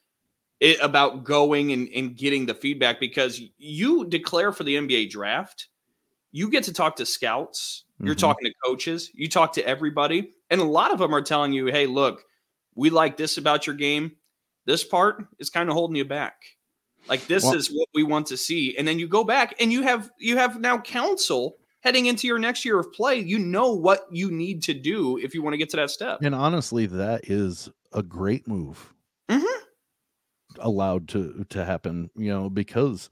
it about going and, and getting the feedback because you declare for the NBA draft, you get to talk to scouts, you're Mhm. talking to coaches, you talk to everybody, and a lot of them are telling you, "Hey, look, we like this about your game. This part is kind of holding you back. Like this Well- is what we want to see." And then you go back and you have you have now counsel heading into your next year of play. You know what you need to do if you want to get to that step. And honestly, that is a great move. Mhm. Allowed to to happen, you know, because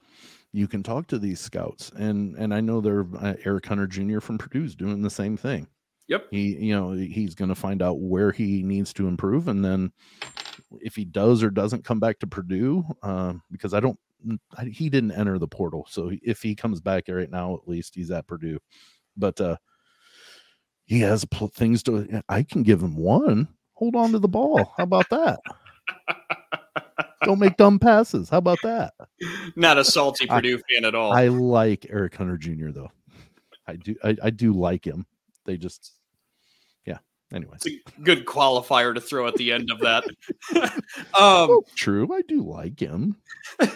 you can talk to these scouts, and and I know they're uh, Eric Hunter Jr. from Purdue's doing the same thing. Yep. He, you know, he's going to find out where he needs to improve, and then if he does or doesn't come back to Purdue, um, because I don't, he didn't enter the portal, so if he comes back right now, at least he's at Purdue, but uh he has pl- things to. I can give him one. Hold on to the ball. How about that? Don't make dumb passes. How about that? Not a salty I- Purdue fan at all. I like Eric Hunter Jr. though. I do. I, I do like him. They just, yeah. Anyway, good qualifier to throw at the end of that. um, Well, true. I do like him.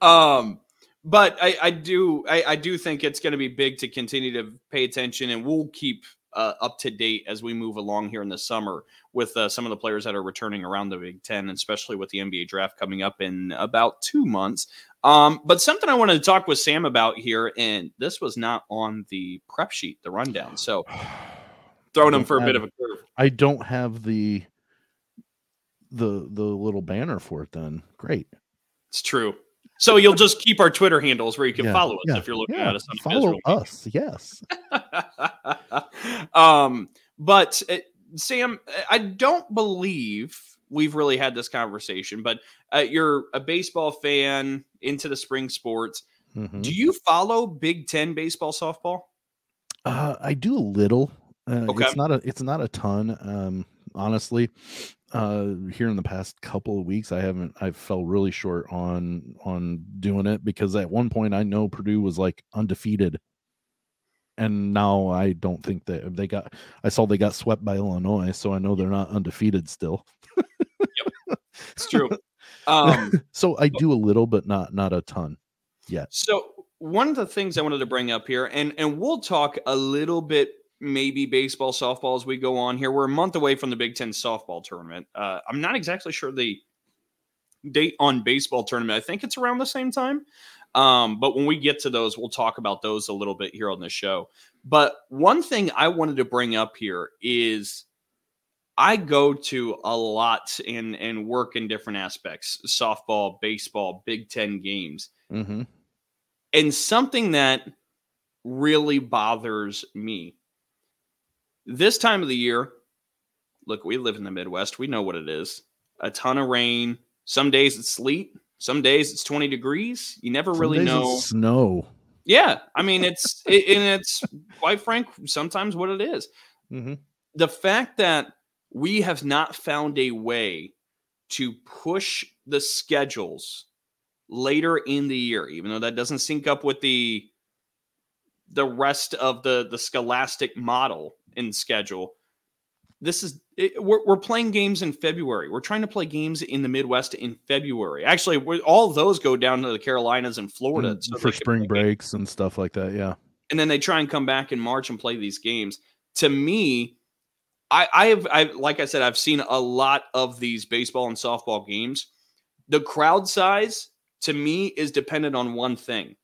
um, but I, I do I, I do think it's going to be big to continue to pay attention, and we'll keep uh, up to date as we move along here in the summer with uh, some of the players that are returning around the Big Ten, and especially with the NBA draft coming up in about two months. Um, but something I wanted to talk with Sam about here, and this was not on the prep sheet, the rundown. So throwing him for a bit of a curve. I don't have the the the little banner for it. Then great. It's true. So you'll just keep our Twitter handles where you can Yeah, follow us yeah, if you're looking yeah, at us on Follow us. Yes. um, but uh, Sam, I don't believe we've really had this conversation. But uh, you're a baseball fan into the spring sports. Mhm. Do you follow Big Ten baseball, softball? Uh, I do a little. Uh, Okay. It's not a. It's not a ton. Um, honestly, uh, here in the past couple of weeks, I haven't. I fell really short on on doing it because at one point I know Purdue was like undefeated, and now I don't think that they got. I saw they got swept by Illinois, so I know they're not undefeated still. yep. It's true. um, so I do a little, but not not a ton yet. So one of the things I wanted to bring up here, and and we'll talk a little bit maybe baseball, softball as we go on here. We're a month away from the Big Ten softball tournament. Uh, I'm not exactly sure the date on baseball tournament. I think it's around the same time. Um, but when we get to those, we'll talk about those a little bit here on the show. But one thing I wanted to bring up here is I go to a lot and and work in different aspects: softball, baseball, Big Ten games. Mm-hmm. And something that really bothers me this time of the year, look, we live in the Midwest. We know what it is a ton of rain. Some days it's sleet, some days it's 20 degrees. You never really know. snow. Yeah. I mean, it's, it, and it's quite frank, sometimes what it is. Mm-hmm. The fact that we have not found a way to push the schedules later in the year, even though that doesn't sync up with the the rest of the the scholastic model in schedule. This is it, we're, we're playing games in February. We're trying to play games in the Midwest in February. Actually, all those go down to the Carolinas and Florida so Mm, for spring play games breaks and stuff like that. Yeah. and then they try and come back in March and play these games. To me, I, I have, I like I said, I've seen a lot of these baseball and softball games. The crowd size to me is dependent on one thing: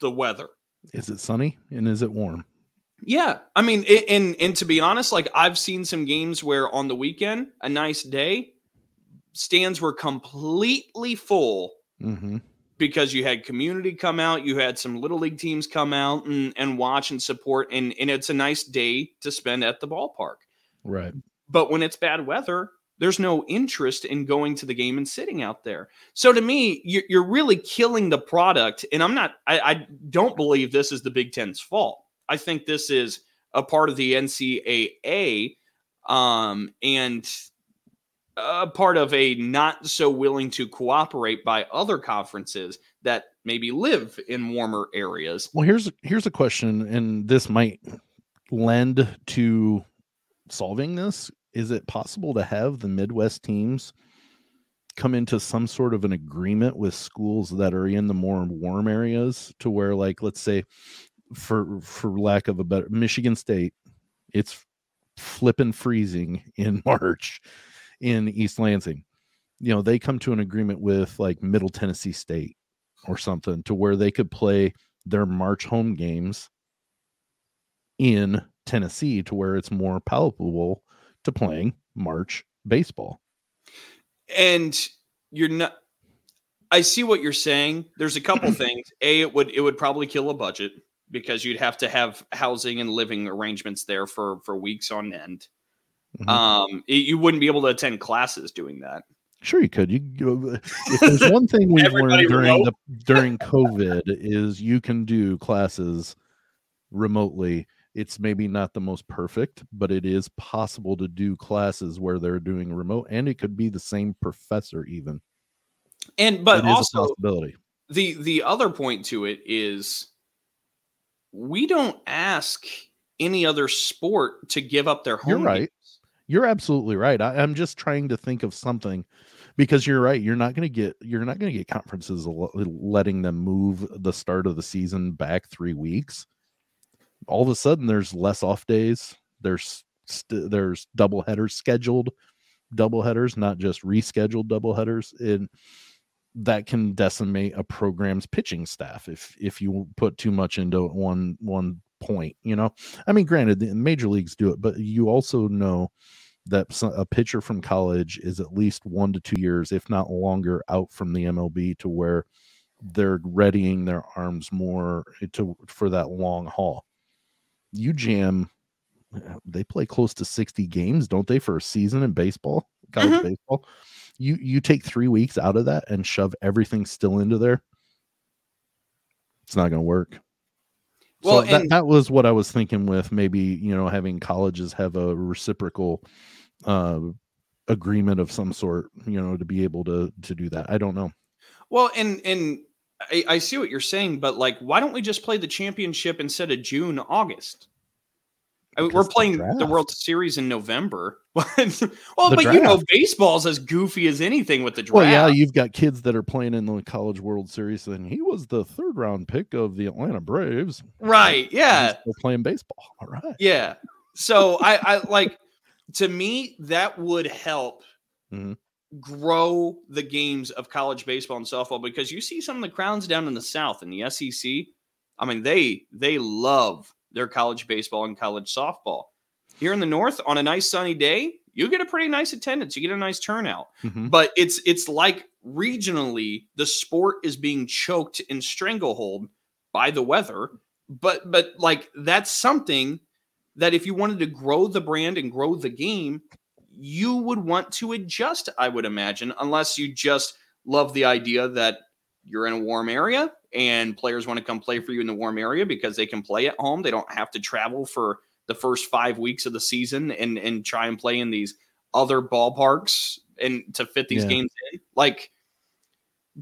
the weather. Is it sunny and is it warm? Yeah, I mean, it, and and to be honest, like I've seen some games where on the weekend, a nice day, stands were completely full, Mm-hmm. because you had community come out, you had some little league teams come out and, and watch and support, and, and it's a nice day to spend at the ballpark. Right. But when it's bad weather, there's no interest in going to the game and sitting out there. So to me, you're, really killing the product. And I'm not, I, I don't believe this is the Big Ten's fault. I think this is a part of the NCAA um, and a part of a not so willing to cooperate by other conferences that maybe live in warmer areas. Well, here's here's a question, and this might lend to solving this. Is it possible to have the Midwest teams come into some sort of an agreement with schools that are in the more warm areas to where, like, let's say, for for lack of a better, Michigan State, it's flipping freezing in March in East Lansing. You know, they come to an agreement with like Middle Tennessee State or something to where they could play their March home games in Tennessee to where it's more palatable to playing March baseball. And you're not I see what you're saying. There's a couple things. A it would it would probably kill a budget because you'd have to have housing and living arrangements there for for weeks on end. Mm-hmm. Um, it, you wouldn't be able to attend classes doing that. Sure, you could. You, you if there's one thing we've learned during the during COVID is you can do classes remotely. It's maybe not the most perfect, but it is possible to do classes where they're doing remote, and it could be the same professor even. And but also possibility. The the other point to it is we don't ask any other sport to give up their home. You're right. Games. You're absolutely right. I, am just trying to think of something because you're right. You're not going to get you're not going to get conferences letting them move the start of the season back three weeks. All of a sudden, there's less off days. There's st- there's double headers scheduled, double headers, not just rescheduled double headers, and that can decimate a program's pitching staff if if you put too much into one one point. You know, I mean, granted, the major leagues do it, but you also know that a pitcher from college is at least one to two years, if not longer, out from the MLB to where they're readying their arms more eh, to for that long haul. You jam, they play close to 60 games, don't they, for a season in baseball, college mm-hmm. baseball? You you take three weeks out of that and shove everything still into there. It's not going to work. Well, so that, that was what I was thinking with maybe, you know, having colleges have a reciprocal uh, agreement of some sort, you know, to be able to to do that. I don't know. Well, and and I, I see what you're saying, but like, why don't we just play the championship instead of June, August? I mean, we're playing the, the, World Series in November. well, the but draft. you know, baseball's as goofy as anything with the draft. Well, yeah, you've got kids that are playing in the College World Series, and he was the third round pick of the Atlanta Braves. Right. Yeah. Playing baseball. All right. Yeah. So I, I like to me that would help mm-hmm. Grow the games of college baseball and softball because you see some of the crowds down in the South in the SEC. I mean, they they love their college baseball and college softball. Here in the north, on a nice sunny day, you get a pretty nice attendance. You get a nice turnout. Mm-hmm. But it's it's like regionally, the sport is being choked and stranglehold by the weather. But but like that's something that if you wanted to grow the brand and grow the game, you would want to adjust, I would imagine, unless you just love the idea that you're in a warm area and players want to come play for you in the warm area because they can play at home. They don't have to travel for the first five weeks of the season and and try and play in these other ballparks and to fit these yeah. games in. Like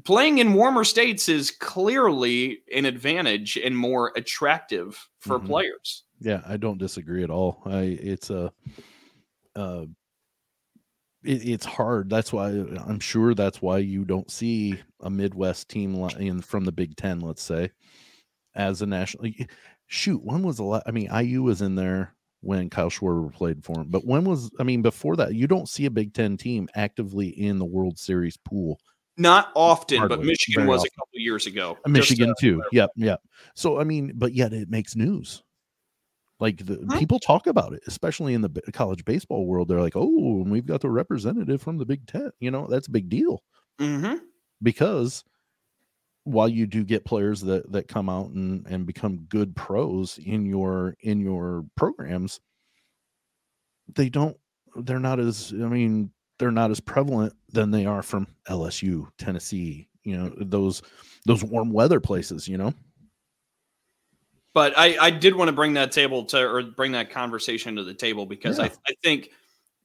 playing in warmer states is clearly an advantage and more attractive for mm-hmm. players. Yeah, I don't disagree at all. I it's a uh it, it's hard. That's why I'm sure that's why you don't see a Midwest team in from the Big Ten, let's say, as a national. Shoot, when was the last? I mean, IU was in there when Kyle Schwarber played for him, but when was? I mean, before that, you don't see a Big Ten team actively in the World Series pool. Not often, Hardly, but Michigan was often. a couple years ago. Michigan Just, uh, too. Yep, yep. So I mean, but yet it makes news. Like the huh? people talk about it, especially in the college baseball world. They're like, "Oh, we've got the representative from the Big Ten." You know, that's a big deal mm-hmm. because while you do get players that that come out and and become good pros in your in your programs they don't they're not as i mean they're not as prevalent than they are from lsu tennessee you know those those warm weather places you know But I, I did want to bring that table to or bring that conversation to the table because I, Yeah. I think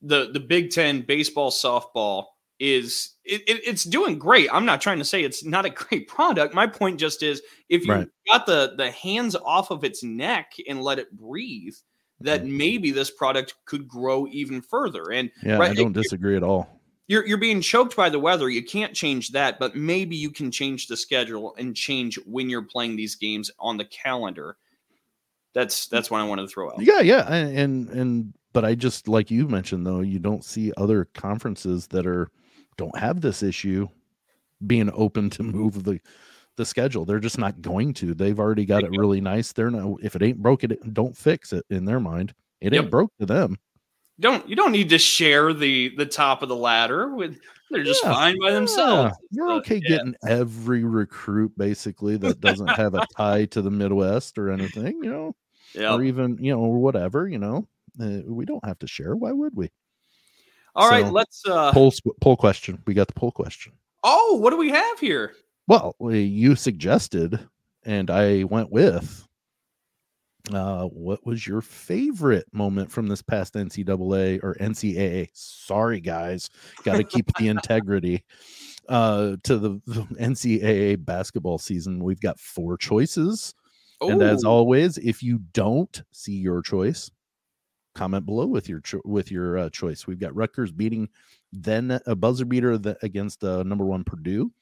the the Big Ten baseball softball is it, it- it's doing great. I'm not trying to say it's not a great product. My point just is if you Right. got the the hands off of its neck and let it breathe, that Mm-hmm. maybe this product could grow even further. And yeah Right, i don't disagree at all you're you're being choked by the weather. You can't change that, but maybe you can change the schedule and change when you're playing these games on the calendar. That's that's what I wanted to throw out. Yeah, yeah, and, and and but I just like you mentioned though, you don't see other conferences that are don't have this issue being open to move the the schedule. They're just not going to. They've already got it really nice. They're no if it ain't broken, don't fix it in their mind. It ain't broke to them. Don't you don't need to share the the top of the ladder with they're just Yeah, fine by themselves. Yeah, You're okay yeah. getting every recruit basically that doesn't have a tie to the Midwest or anything, you know, Yeah. or even you know, or whatever, you know. Uh, we don't have to share. Why would we? All right, so- let's uh poll poll question. We got the poll question. oh, what do we have here? Well, you suggested, and I went with. Uh, what was your favorite moment from this past NCAA or NCAA? Sorry, guys, got to keep the integrity. Uh, to the, the NCAA basketball season, we've got four choices, and as always, if you don't see your choice, comment below with your cho- with your uh, choice. We've got Rutgers beating then a buzzer beater that against uh, number one Purdue.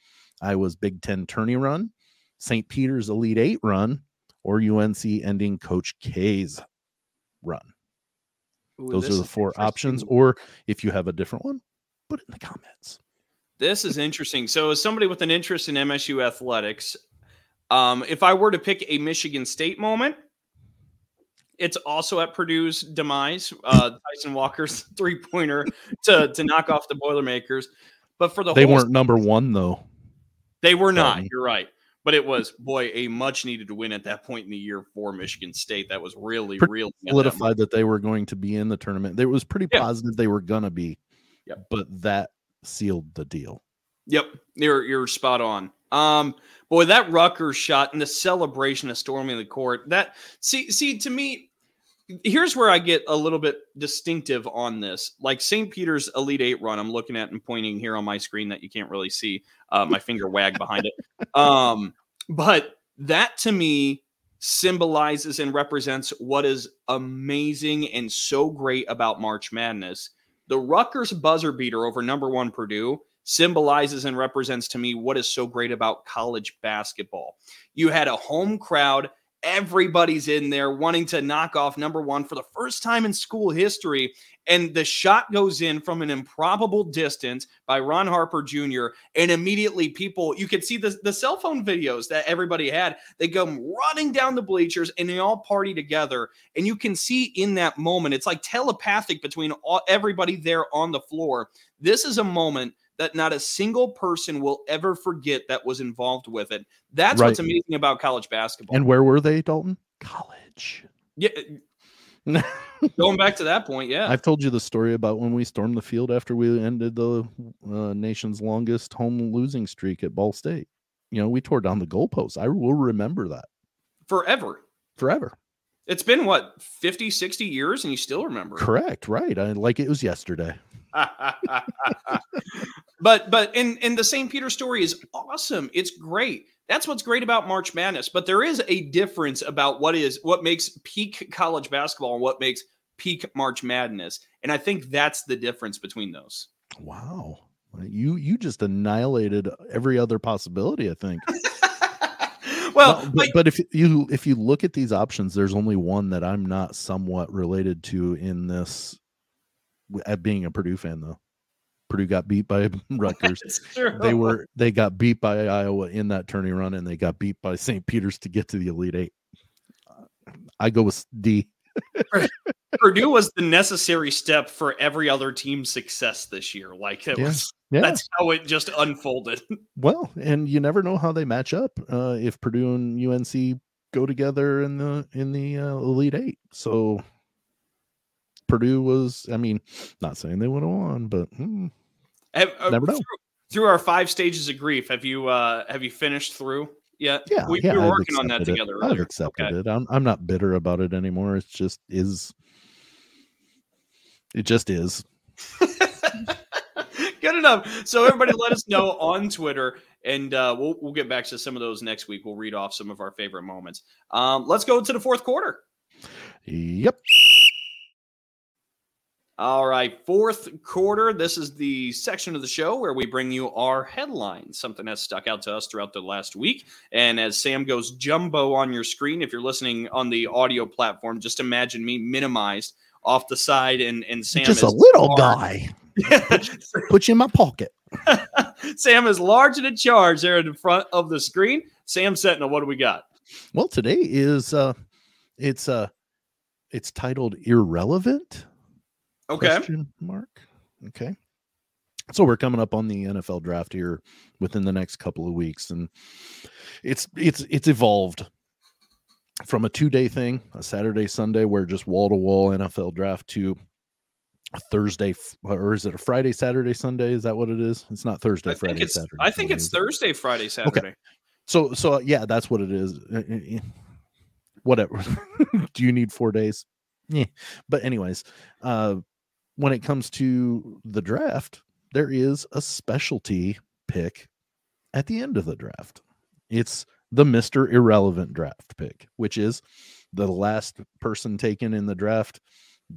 Iowa's Big Ten tourney run, St. Peter's Elite Eight run, or UNC ending Coach K's run. ooh, Those are the four options. Or if you have a different one, put it in the comments. This is interesting. So, as somebody with an interest in MSU athletics, um, if I were to pick a Michigan State moment, it's also at Purdue's demise. Uh, Tyson Walker's three pointer to to knock off the Boilermakers, but for the They weren't number one though. They were not. You're right. But it was, boy, a much needed win at that point in the year for Michigan State. That was really, Pretty really Solidified that they were going to be in the tournament. It was pretty Yeah. positive they were gonna be. Yep. But that sealed the deal. Yep, you're you're spot on. Um, boy, that Rutgers shot and the celebration of storming the court. That see see to me, here's where I get a little bit distinctive on this. Like St. Peter's Elite Eight run, I'm looking at and pointing here on my screen that you can't really see. Uh, my finger wag behind it. Um, but that to me symbolizes and represents what is amazing and so great about March Madness. The Rutgers buzzer beater over number one Purdue symbolizes and represents to me what is so great about college basketball. You had a home crowd, everybody's in there wanting to knock off number one for the first time in school history. And the shot goes in from an improbable distance by Ron Harper Jr. And immediately, people, you could see the, the cell phone videos that everybody had. They come running down the bleachers and they all party together. And you can see in that moment, it's like telepathic between all, everybody there on the floor. This is a moment that not a single person will ever forget that was involved with it. That's what's amazing about college basketball. And where were they, Dalton? College. yeah, going back to that point, yeah. I've told you the story about when we stormed the field after we ended the uh, nation's longest home losing streak at Ball State. You know, we tore down the goalposts. I will remember that Forever. forever. It's been what 50, 60 years and you still remember. Correct. Right. I like it was yesterday. But but in and the St. Peter story is awesome. It's great. That's what's great about March Madness. But there is a difference about what is what makes peak college basketball and what makes peak March Madness. And I think that's the difference between those. Wow. You you just annihilated every other possibility, I think. well, No, but, but, but if you if you look at these options, there's only one that I'm not somewhat related to in this at being a Purdue fan though. Purdue got beat by Rutgers. they were they got beat by Iowa in that tourney run, and they got beat by St. Peter's to get to the Elite Eight. I go with D. Purdue was the necessary step for every other team's success this year. Like it Yeah. was Yeah. that's how it just unfolded. Well, and you never know how they match up uh, if Purdue and UNC go together in the in the uh, Elite Eight. So Purdue was, I mean, not saying they would have won, but hmm, Have, uh, Never know. Through, through our five stages of grief, have you uh have you finished through yet? yeah, we, yeah, we were I've working on that it. together I've accepted okay. it. I'm I'm not bitter about it anymore. It's just is. It just is. Good enough. So everybody, let us know on Twitter, and uh, we'll we'll get back to some of those next week. We'll read off some of our favorite moments. Um, let's go to the fourth quarter. Yep. All right, fourth quarter. This is the section of the show where we bring you our headlines, something that stuck out to us throughout the last week. And as Sam goes jumbo on your screen, if you're listening on the audio platform, just imagine me minimized off the side, and and Sam just a little large. guy. Put you in my pocket. Sam is large and in charge there in front of the screen. Sam Sentinel, what do we got? Well, today is uh it's uh it's titled irrelevant Okay. question mark. Okay. So we're coming up on the NFL draft here within the next couple of weeks and it's it's it's evolved from a two-day thing, a Saturday Sunday where just wall-to-wall NFL draft to Thursday or is it a Friday Saturday Sunday? Is that what it is? It's not Thursday I Friday think it's Saturday. I think Sunday, it's? Thursday, Friday, Saturday. Okay. So so uh, yeah, that's what it is. Uh, uh, Whatever. Do you need four days? Yeah. But anyways, uh, when it comes to the draft, there is a specialty pick at the end of the draft. It's the Mister Irrelevant draft pick, which is the last person taken in the draft.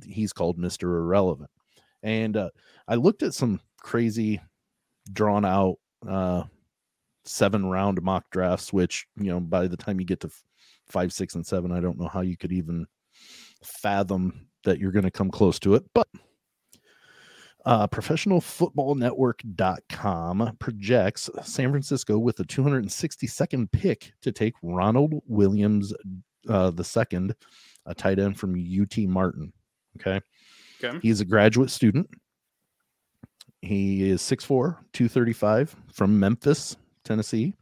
He's called Mister Irrelevant, and uh, I looked at some crazy, drawn out. Uh, seven round mock drafts, which, you know, by the time you get to five, six, and seven, I don't know how you could even fathom that you're going to come close to it. But uh, professionalfootballnetwork.com projects San Francisco with the 262nd pick to take Ronald Williams uh, the second, a tight end from UT Martin. Okay. Okay. He's a graduate student. He is 6'4, 235 from Memphis, Tennessee.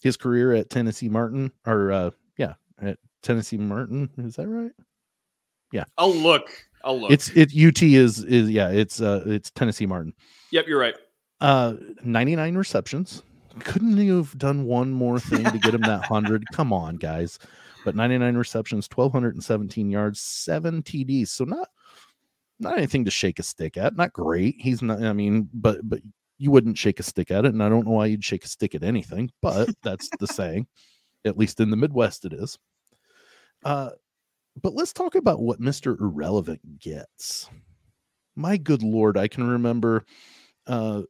His career at Tennessee Martin, or uh, yeah, at Tennessee Martin, is that right? I'll look. I'll look. It's it UT is is yeah, it's uh it's Tennessee Martin. yep, you're right. Uh 99 receptions. Couldn't you have done one more thing to get him that 100? Come on, guys. But 99 receptions, 1217 yards, 7 TDs. So not not anything to shake a stick at. Not great. He's not I mean, but but you wouldn't shake a stick at it and I don't know why you'd shake a stick at anything, but that's the saying. At least in the Midwest it is. Uh but let's talk about what Mr. Irrelevant gets. My good lord, I can remember uh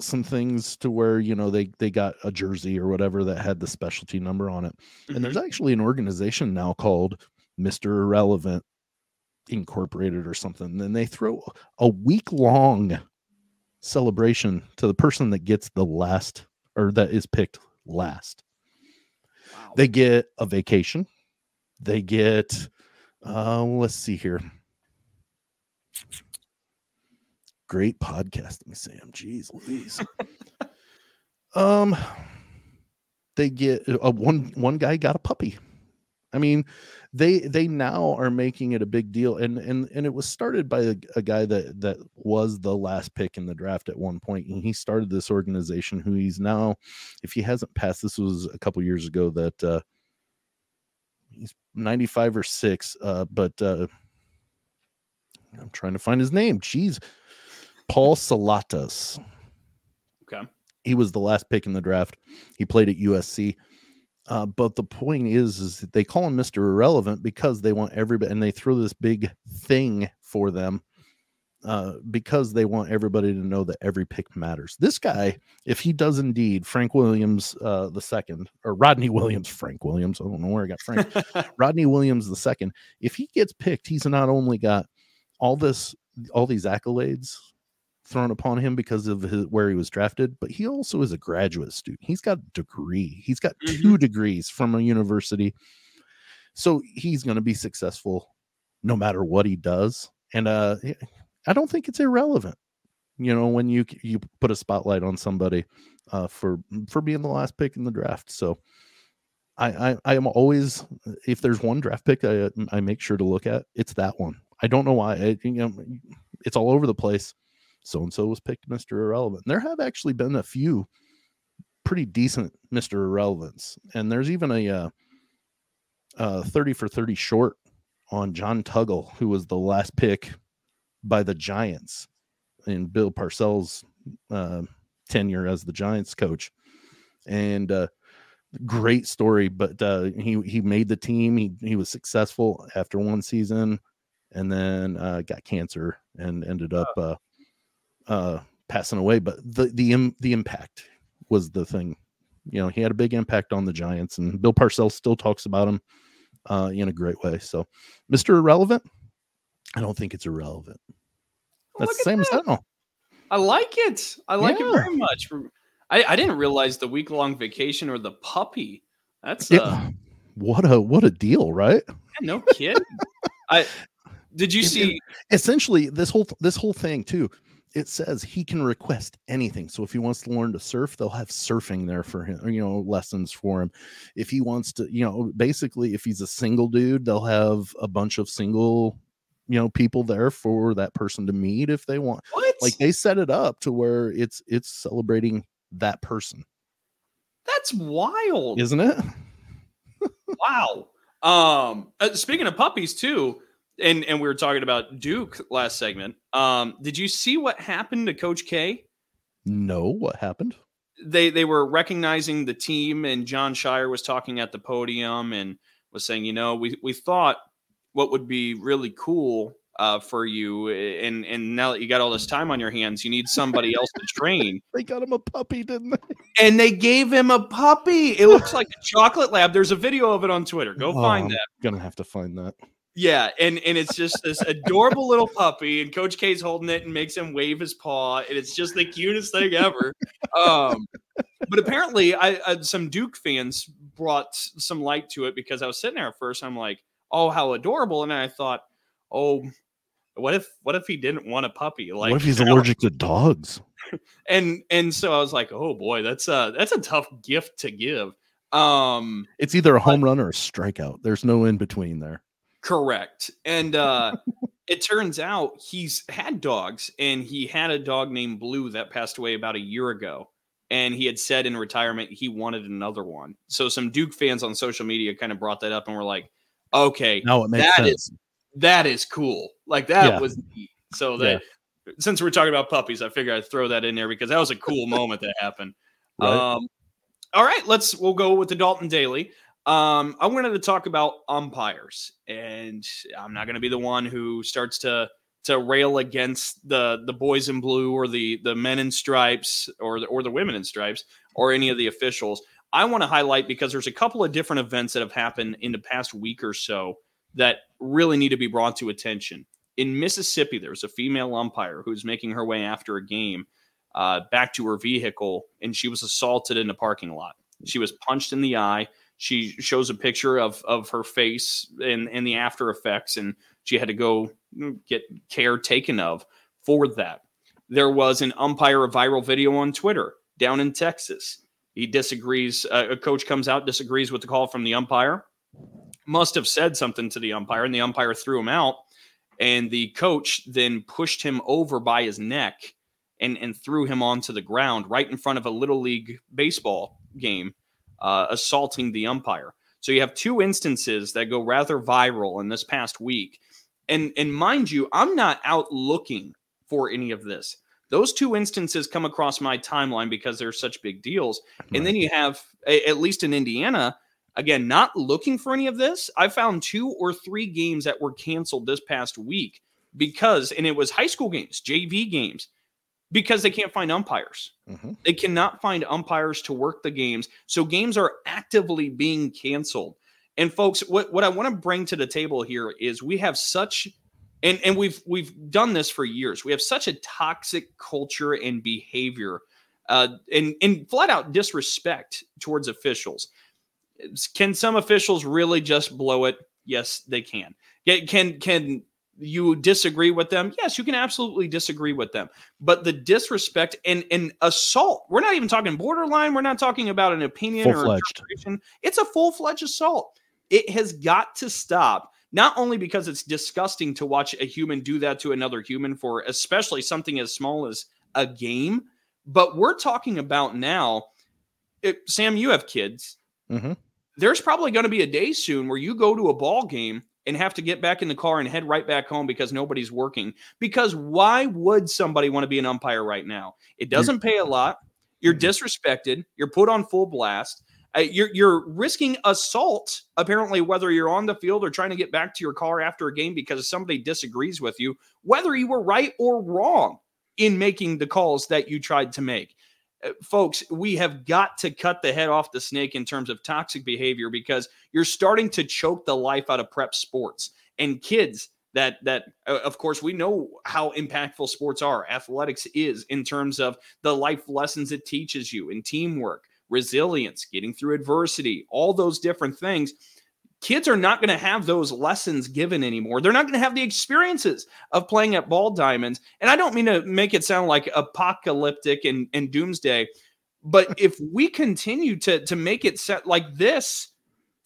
some things to where you know they they got a jersey or whatever that had the specialty number on it and there's actually an organization now called mr irrelevant incorporated or something and they throw a week long celebration to the person that gets the last or that is picked last Wow. they get a vacation they get uh let's see here. Great podcasting sam. Jeez louise. Um they get uh, one one guy got a puppy. I mean they they now are making it a big deal and and and it was started by a, a guy that that was the last pick in the draft at one point and he started this organization who he's now if he hasn't passed this was a couple years ago that uh he's 95 or 6 uh but uh i'm trying to find his name. Jeez. Paul salatas. Okay. he was the last pick in the draft. He played at usc uh, but the point is, is that they call him Mr. Irrelevant because they want everybody, and they throw this big thing for them uh, because they want everybody to know that every pick matters. This guy, if he does indeed, Frank Williams uh, the second, or Rodney Williams, Frank Williams, I don't know where I got Frank, Rodney Williams the second. If he gets picked, he's not only got all this, all these accolades thrown upon him because of his, where he was drafted, but he also is a graduate student. He's got a degree. He's got two degrees from a university. So he's going to be successful no matter what he does. And uh, I don't think it's irrelevant. You know, when you you put a spotlight on somebody uh, for for being the last pick in the draft. So I, I I am always if there's one draft pick I I make sure to look at, it's that one. I don't know why. I, you know, it's all over the place. So and so was picked Mr. Irrelevant. There have actually been a few pretty decent Mr. Irrelevance, and there's even a uh, uh, 30 for 30 short on John Tuggle, who was the last pick by the Giants in Bill Parcells' uh, tenure as the Giants coach. And uh, great story, but uh, he he made the team. He he was successful after one season, and then uh, got cancer and ended up uh, uh, passing away. But the the Im- the impact was the thing. You know, he had a big impact on the Giants, and Bill Parcells still talks about him uh, in a great way. So, Mr. Irrelevant, I don't think it's irrelevant. That's Look the same as that. Sentinel. I like it. I like it very much. I, I didn't realize the week long vacation or the puppy. That's Yeah. uh, What a what a deal, right? no kidding. I did you see? Essentially, this whole this whole thing too. It says he can request anything. So if he wants to learn to surf, they'll have surfing there for him, or, you know, lessons for him. If he wants to, you know, basically, if he's a single dude, they'll have a bunch of single, you know, people there for that person to meet if they want. What? Like they set it up to where it's it's celebrating that person, That's wild. isn't it? Wow. Um, uh, speaking of puppies too, and and we were talking about Duke last segment. Um, did you see what happened to Coach K? No, what happened? They they were recognizing the team, and Jon Scheyer was talking at the podium and was saying, you know, we we thought what would be really cool uh, for you, and and now that you got all this time on your hands, you need somebody else to train. They got him a puppy, didn't they? And they gave him a puppy. It looks like a chocolate lab. There's a video of it on Twitter. Go Oh, find I'm that. Gonna have to find that. Yeah, and and it's just this adorable little puppy, and Coach K's holding it and makes him wave his paw, and it's just the cutest thing ever. Um, but apparently, I, I some Duke fans brought some light to it because I was sitting there at first. I'm like, oh, how adorable, and I thought, oh, what if what if he didn't want a puppy? Like, what if he's you know? allergic to dogs? And and so I was like, oh boy, that's a that's a tough gift to give. Um, It's either a home run or a strikeout. There's no in between there. Correct. And uh it turns out he's had dogs and he had a dog named Blue that passed away about a year ago. And he had said in retirement he wanted another one. So some Duke fans on social media kind of brought that up and were like, okay, Now it makes That sense. is- that is cool. Like that Yeah. was neat. So that since we're talking about puppies, I figured I'd throw that in there because that was a cool moment that happened. Right. Um, all right, let's we'll go with the Dalton Daily. Um, I wanted to talk about umpires, and I'm not going to be the one who starts to to rail against the the boys in blue or the the men in stripes or the, or the women in stripes or any of the officials. I want to highlight because there's a couple of different events that have happened in the past week or so that really need to be brought to attention. In Mississippi, there's a female umpire who's making her way after a game uh, back to her vehicle, and she was assaulted in a parking lot. She was punched in the eye. She shows a picture of of her face and and the after effects, and she had to go mm, get care taken of for that. There was an umpire a viral video on Twitter down in Texas. He disagrees. Uh, a coach comes out, disagrees with the call from the umpire. Must have said something to the umpire, and the umpire threw him out. And the coach then pushed him over by his neck and, and threw him onto the ground right in front of a little league baseball game, uh, assaulting the umpire. So you have two instances that go rather viral in this past week. And and mind you, I'm not out looking for any of this. Those two instances come across my timeline because they're such big deals. And then you have, at least in Indiana, again, not looking for any of this. I found two or three games that were canceled this past week because, and it was high school games, JV games, because they can't find umpires. Mhm. They cannot find umpires to work the games. So games are actively being canceled. And folks, what, what I want to bring to the table here is we have such and and we've we've done this for years. We have such a toxic culture and behavior uh and and flat out disrespect towards officials. Can some officials really just blow it? Yes, they can. Can can you disagree with them? Yes, you can absolutely disagree with them. But the disrespect and and assault, we're not even talking borderline. We're not talking about an opinion or Full-fledged. interpretation. It's a full fledged assault. It has got to stop. Not only because it's disgusting to watch a human do that to another human for especially something as small as a game, but we're talking about now. It, Sam, you have kids Mhm. there's probably going to be a day soon where you go to a ball game and have to get back in the car and head right back home because nobody's working. Because why would somebody want to be an umpire right now? It doesn't pay a lot. You're disrespected. You're put on full blast. Uh, you're you're risking assault. Apparently, whether you're on the field or trying to get back to your car after a game because somebody disagrees with you, whether you were right or wrong in making the calls that you tried to make. Uh, folks, we have got to cut the head off the snake in terms of toxic behavior because you're starting to choke the life out of prep sports. And kids that that uh, of course we know how impactful sports are. Athletics is in terms of the life lessons it teaches you in teamwork resilience getting through adversity all those different things. Kids are not going to have those lessons given anymore. They're not going to have the experiences of playing at ball diamonds. And i don't mean to make it sound like apocalyptic and, and doomsday but if we continue to to make it set like this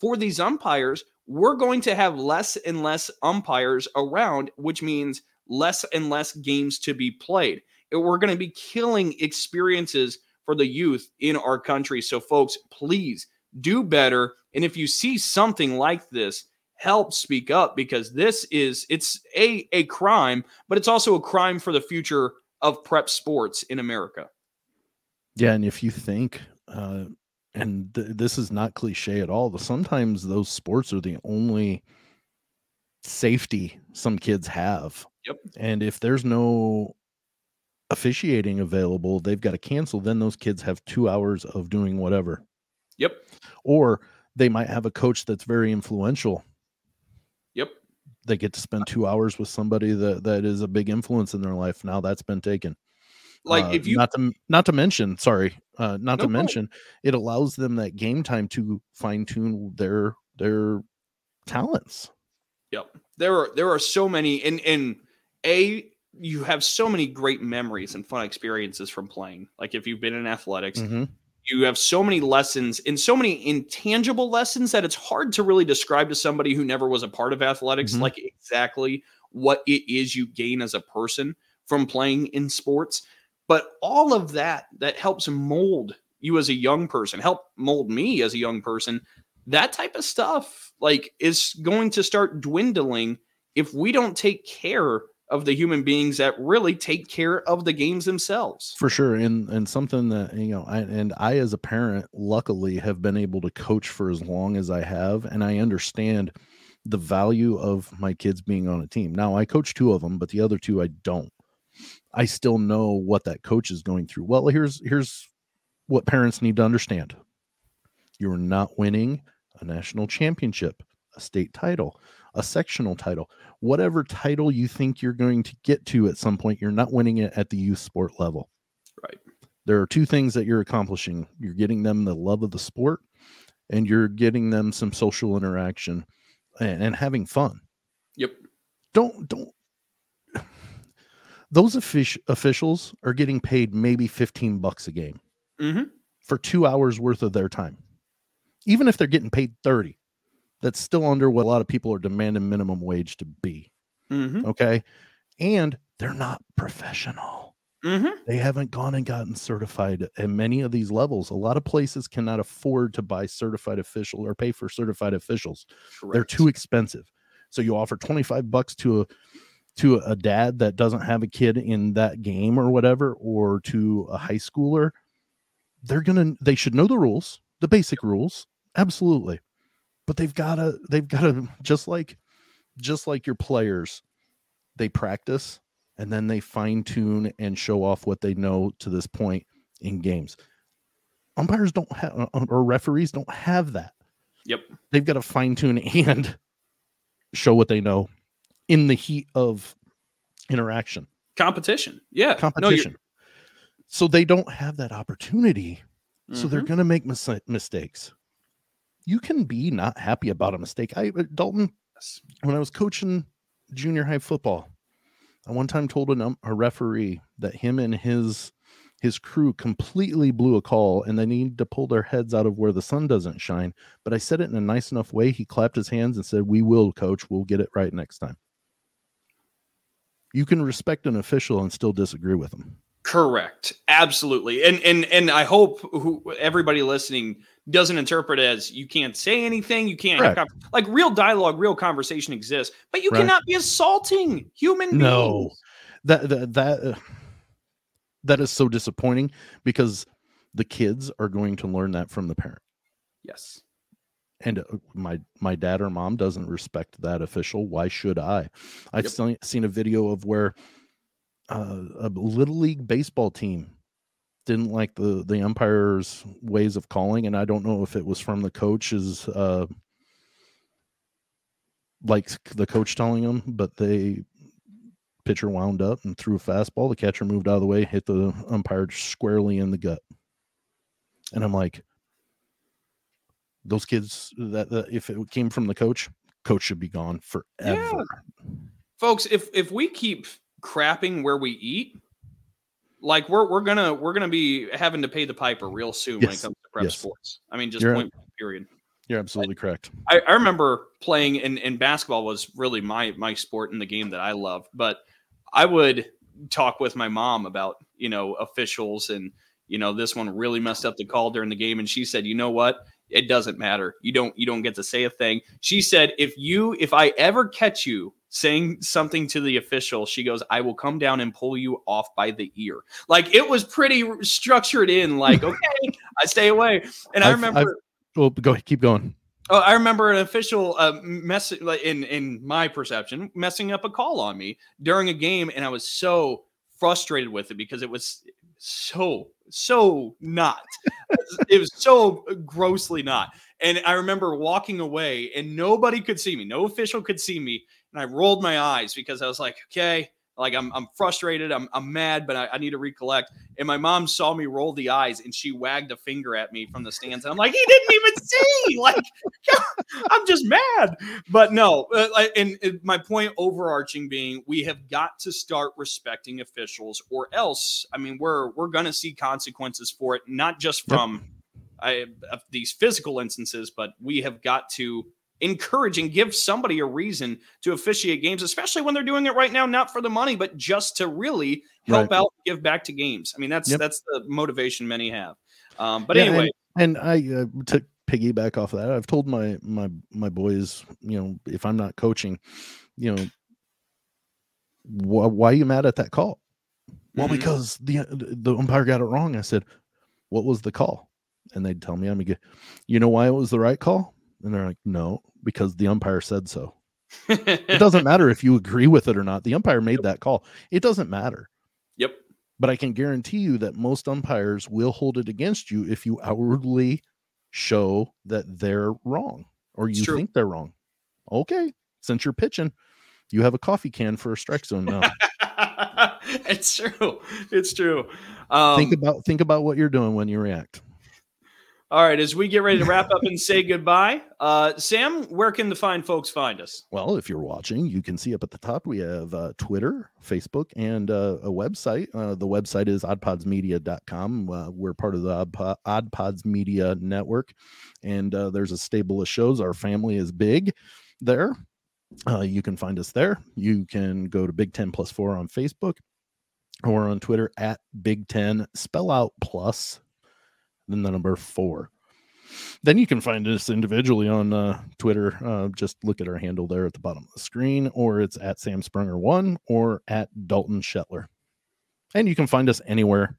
for these umpires we're going to have less and less umpires around which means less and less games to be played. We're going to be killing experiences for the youth in our country so folks please do better and if you see something like this help speak up because this is it's a a crime but it's also a crime for the future of prep sports in america Yeah, and if you think, uh, and th- this is not cliche at all, but sometimes those sports are the only safety some kids have. Yep. And if there's no officiating available, they've got to cancel. Then those kids have two hours of doing whatever. yep Or they might have a coach that's very influential. yep They get to spend two hours with somebody that, that is a big influence in their life. Now that's been taken. like Uh, if you not to not to mention, sorry, uh, not No to problem. mention, it allows them that game time to fine tune their their talents. Yep. There are there are so many and and a you have so many great memories and fun experiences from playing. Like if you've been in athletics, Mhm. you have so many lessons and so many intangible lessons that it's hard to really describe to somebody who never was a part of athletics Mhm. like exactly what it is you gain as a person from playing in sports. But all of that that helps mold you as a young person, help mold me as a young person. That type of stuff like is going to start dwindling if we don't take care of the human beings that really take care of the games themselves. For sure, and and something that you know, I, and I as a parent, luckily, have been able to coach for as long as I have, and I understand the value of my kids being on a team. Now, I coach two of them, but the other two I don't. I still know what that coach is going through. Well, here's here's what parents need to understand. You're not winning a national championship, a state title, a sectional title, whatever title you think you're going to get to at some point, you're not winning it at the youth sport level. Right. There are two things that you're accomplishing. You're getting them the love of the sport and you're getting them some social interaction and, and having fun. Yep. Don't don't those offic- officials are getting paid maybe 15 bucks a game hmm for two hours worth of their time. Even if they're getting paid 30, that's still under what a lot of people are demanding minimum wage to be. hmm Okay. And they're not professional. hmm They haven't gone and gotten certified at many of these levels. A lot of places cannot afford to buy certified official or pay for certified officials. They're too expensive. So you offer 25 bucks to a to a dad that doesn't have a kid in that game or whatever or to a high schooler. They're going to they should know the rules, the basic rules. Absolutely. But they've got to they've got to just like just like your players they practice and then they fine tune and show off what they know to this point in games. Umpires don't have or referees don't have that Yep. they've got to fine tune and show what they know in the heat of interaction Competition. Yeah. No, competition so they don't have that opportunity so they're Mhm. going to make mis- mistakes you can be not happy about a mistake i uh, dalton when I was coaching junior high football, I one time told an, um, a referee that him and his his crew completely blew a call and they need to pull their heads out of where the sun doesn't shine. But I said it in a nice enough way. He clapped his hands and said, "We will, coach. We'll get it right next time." You can respect an official and still disagree with them. Correct. Absolutely. And and and I hope who everybody listening doesn't interpret as you can't say anything, you can't have like real dialogue, real conversation exists, but you Right. cannot be assaulting human No. beings. That that that, uh, that is so disappointing because the kids are going to learn that from the parent. Yes. and uh, my my dad or mom doesn't respect that official why should i i've Yep. seen, seen a video of where uh, a little league baseball team didn't like the the umpire's ways of calling and i don't know if it was from the coach's uh like the coach telling them but they pitcher wound up and threw a fastball the catcher moved out of the way hit the umpire squarely in the gut. And i'm like those kids that, that if it came from the coach coach should be gone forever. Folks, if if we keep crapping where we eat, like we're we're gonna we're gonna be having to pay the piper real soon when it comes to prep Yes. sports. I mean, just You're- point period. you're absolutely correct I, I remember playing in, in basketball was really my my sport in the game that I loved. But I would talk with my mom about, you know, officials and, you know, this one really messed up the call during the game. And she said, you know what? It doesn't matter. You don't you don't get to say a thing. She said, if you if I ever catch you saying something to the official, she goes, I will come down and pull you off by the ear. Like it was pretty structured in, like, okay, I stay away. And I I've- remember I've- well go ahead, keep going Oh, I remember an official uh, mess like in in my perception messing up a call on me during a game, and I was so frustrated with it because it was so so not. it was so grossly not. And I remember walking away, and nobody could see me. No official could see me, and I rolled my eyes because I was like, okay. Like I'm, I'm frustrated. I'm, I'm mad, but I, I need to recollect. And my mom saw me roll the eyes, and she wagged a finger at me from the stands. And I'm like, he didn't even see. Like, I'm just mad. But no, uh, and, and my point overarching being, we have got to start respecting officials, or else, I mean, we're we're gonna see consequences for it, not just Yep. from I, of these physical instances, but we have got to encourage and give somebody a reason to officiate games, especially when they're doing it right now, not for the money, but just to really help Right. out, give back to games. I mean, that's Yep. that's the motivation many have. Um, but Yeah, anyway, and i uh, to piggyback off of that i've told my my my boys you know if i'm not coaching you know wh- why are you mad at that call well Mhm. because the the umpire got it wrong i said what was the call and they'd tell me i'm gonna you know why it was the right call and they're like no because the umpire said so. It doesn't matter if you agree with it or not. The umpire made that call. It doesn't matter. Yep. but i can guarantee you that most umpires will hold it against you if you outwardly show that they're wrong or you think they're wrong. Okay since you're pitching you have a coffee can for a strike zone now. It's true. It's true. Um, think about think about what you're doing when you react all right, as we get ready to wrap up and say goodbye, uh, Sam, where can the fine folks find us? Well, if you're watching, you can see up at the top we have uh, Twitter, Facebook, and uh, a website. Uh, the website is oddpodsmedia.com. Uh, we're part of the Oddpo- Odd Pods Media Network, and uh, there's a stable of shows. Our family is big there. Uh, you can find us there. You can go to Big Ten Plus Four on Facebook or on Twitter at Big Ten, spell out plus, then the number four then you can find us individually on uh, Twitter. Uh, just look at our handle there at the bottom of the screen, or it's at Sam Sprunger one or at Dalton Shetler. And you can find us anywhere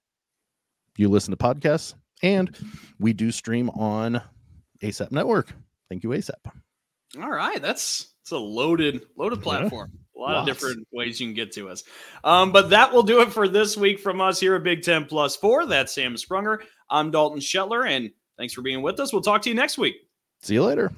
you listen to podcasts. And we do stream on ASAP Network. Thank you, ASAP. All right, that's it's a loaded loaded Yeah. A lot of different ways you can get to us. Um, but that will do it for this week from us here at Big Ten Plus Four. That's Sam Sprunger. I'm Dalton Shetler, and thanks for being with us. We'll talk to you next week. See you later.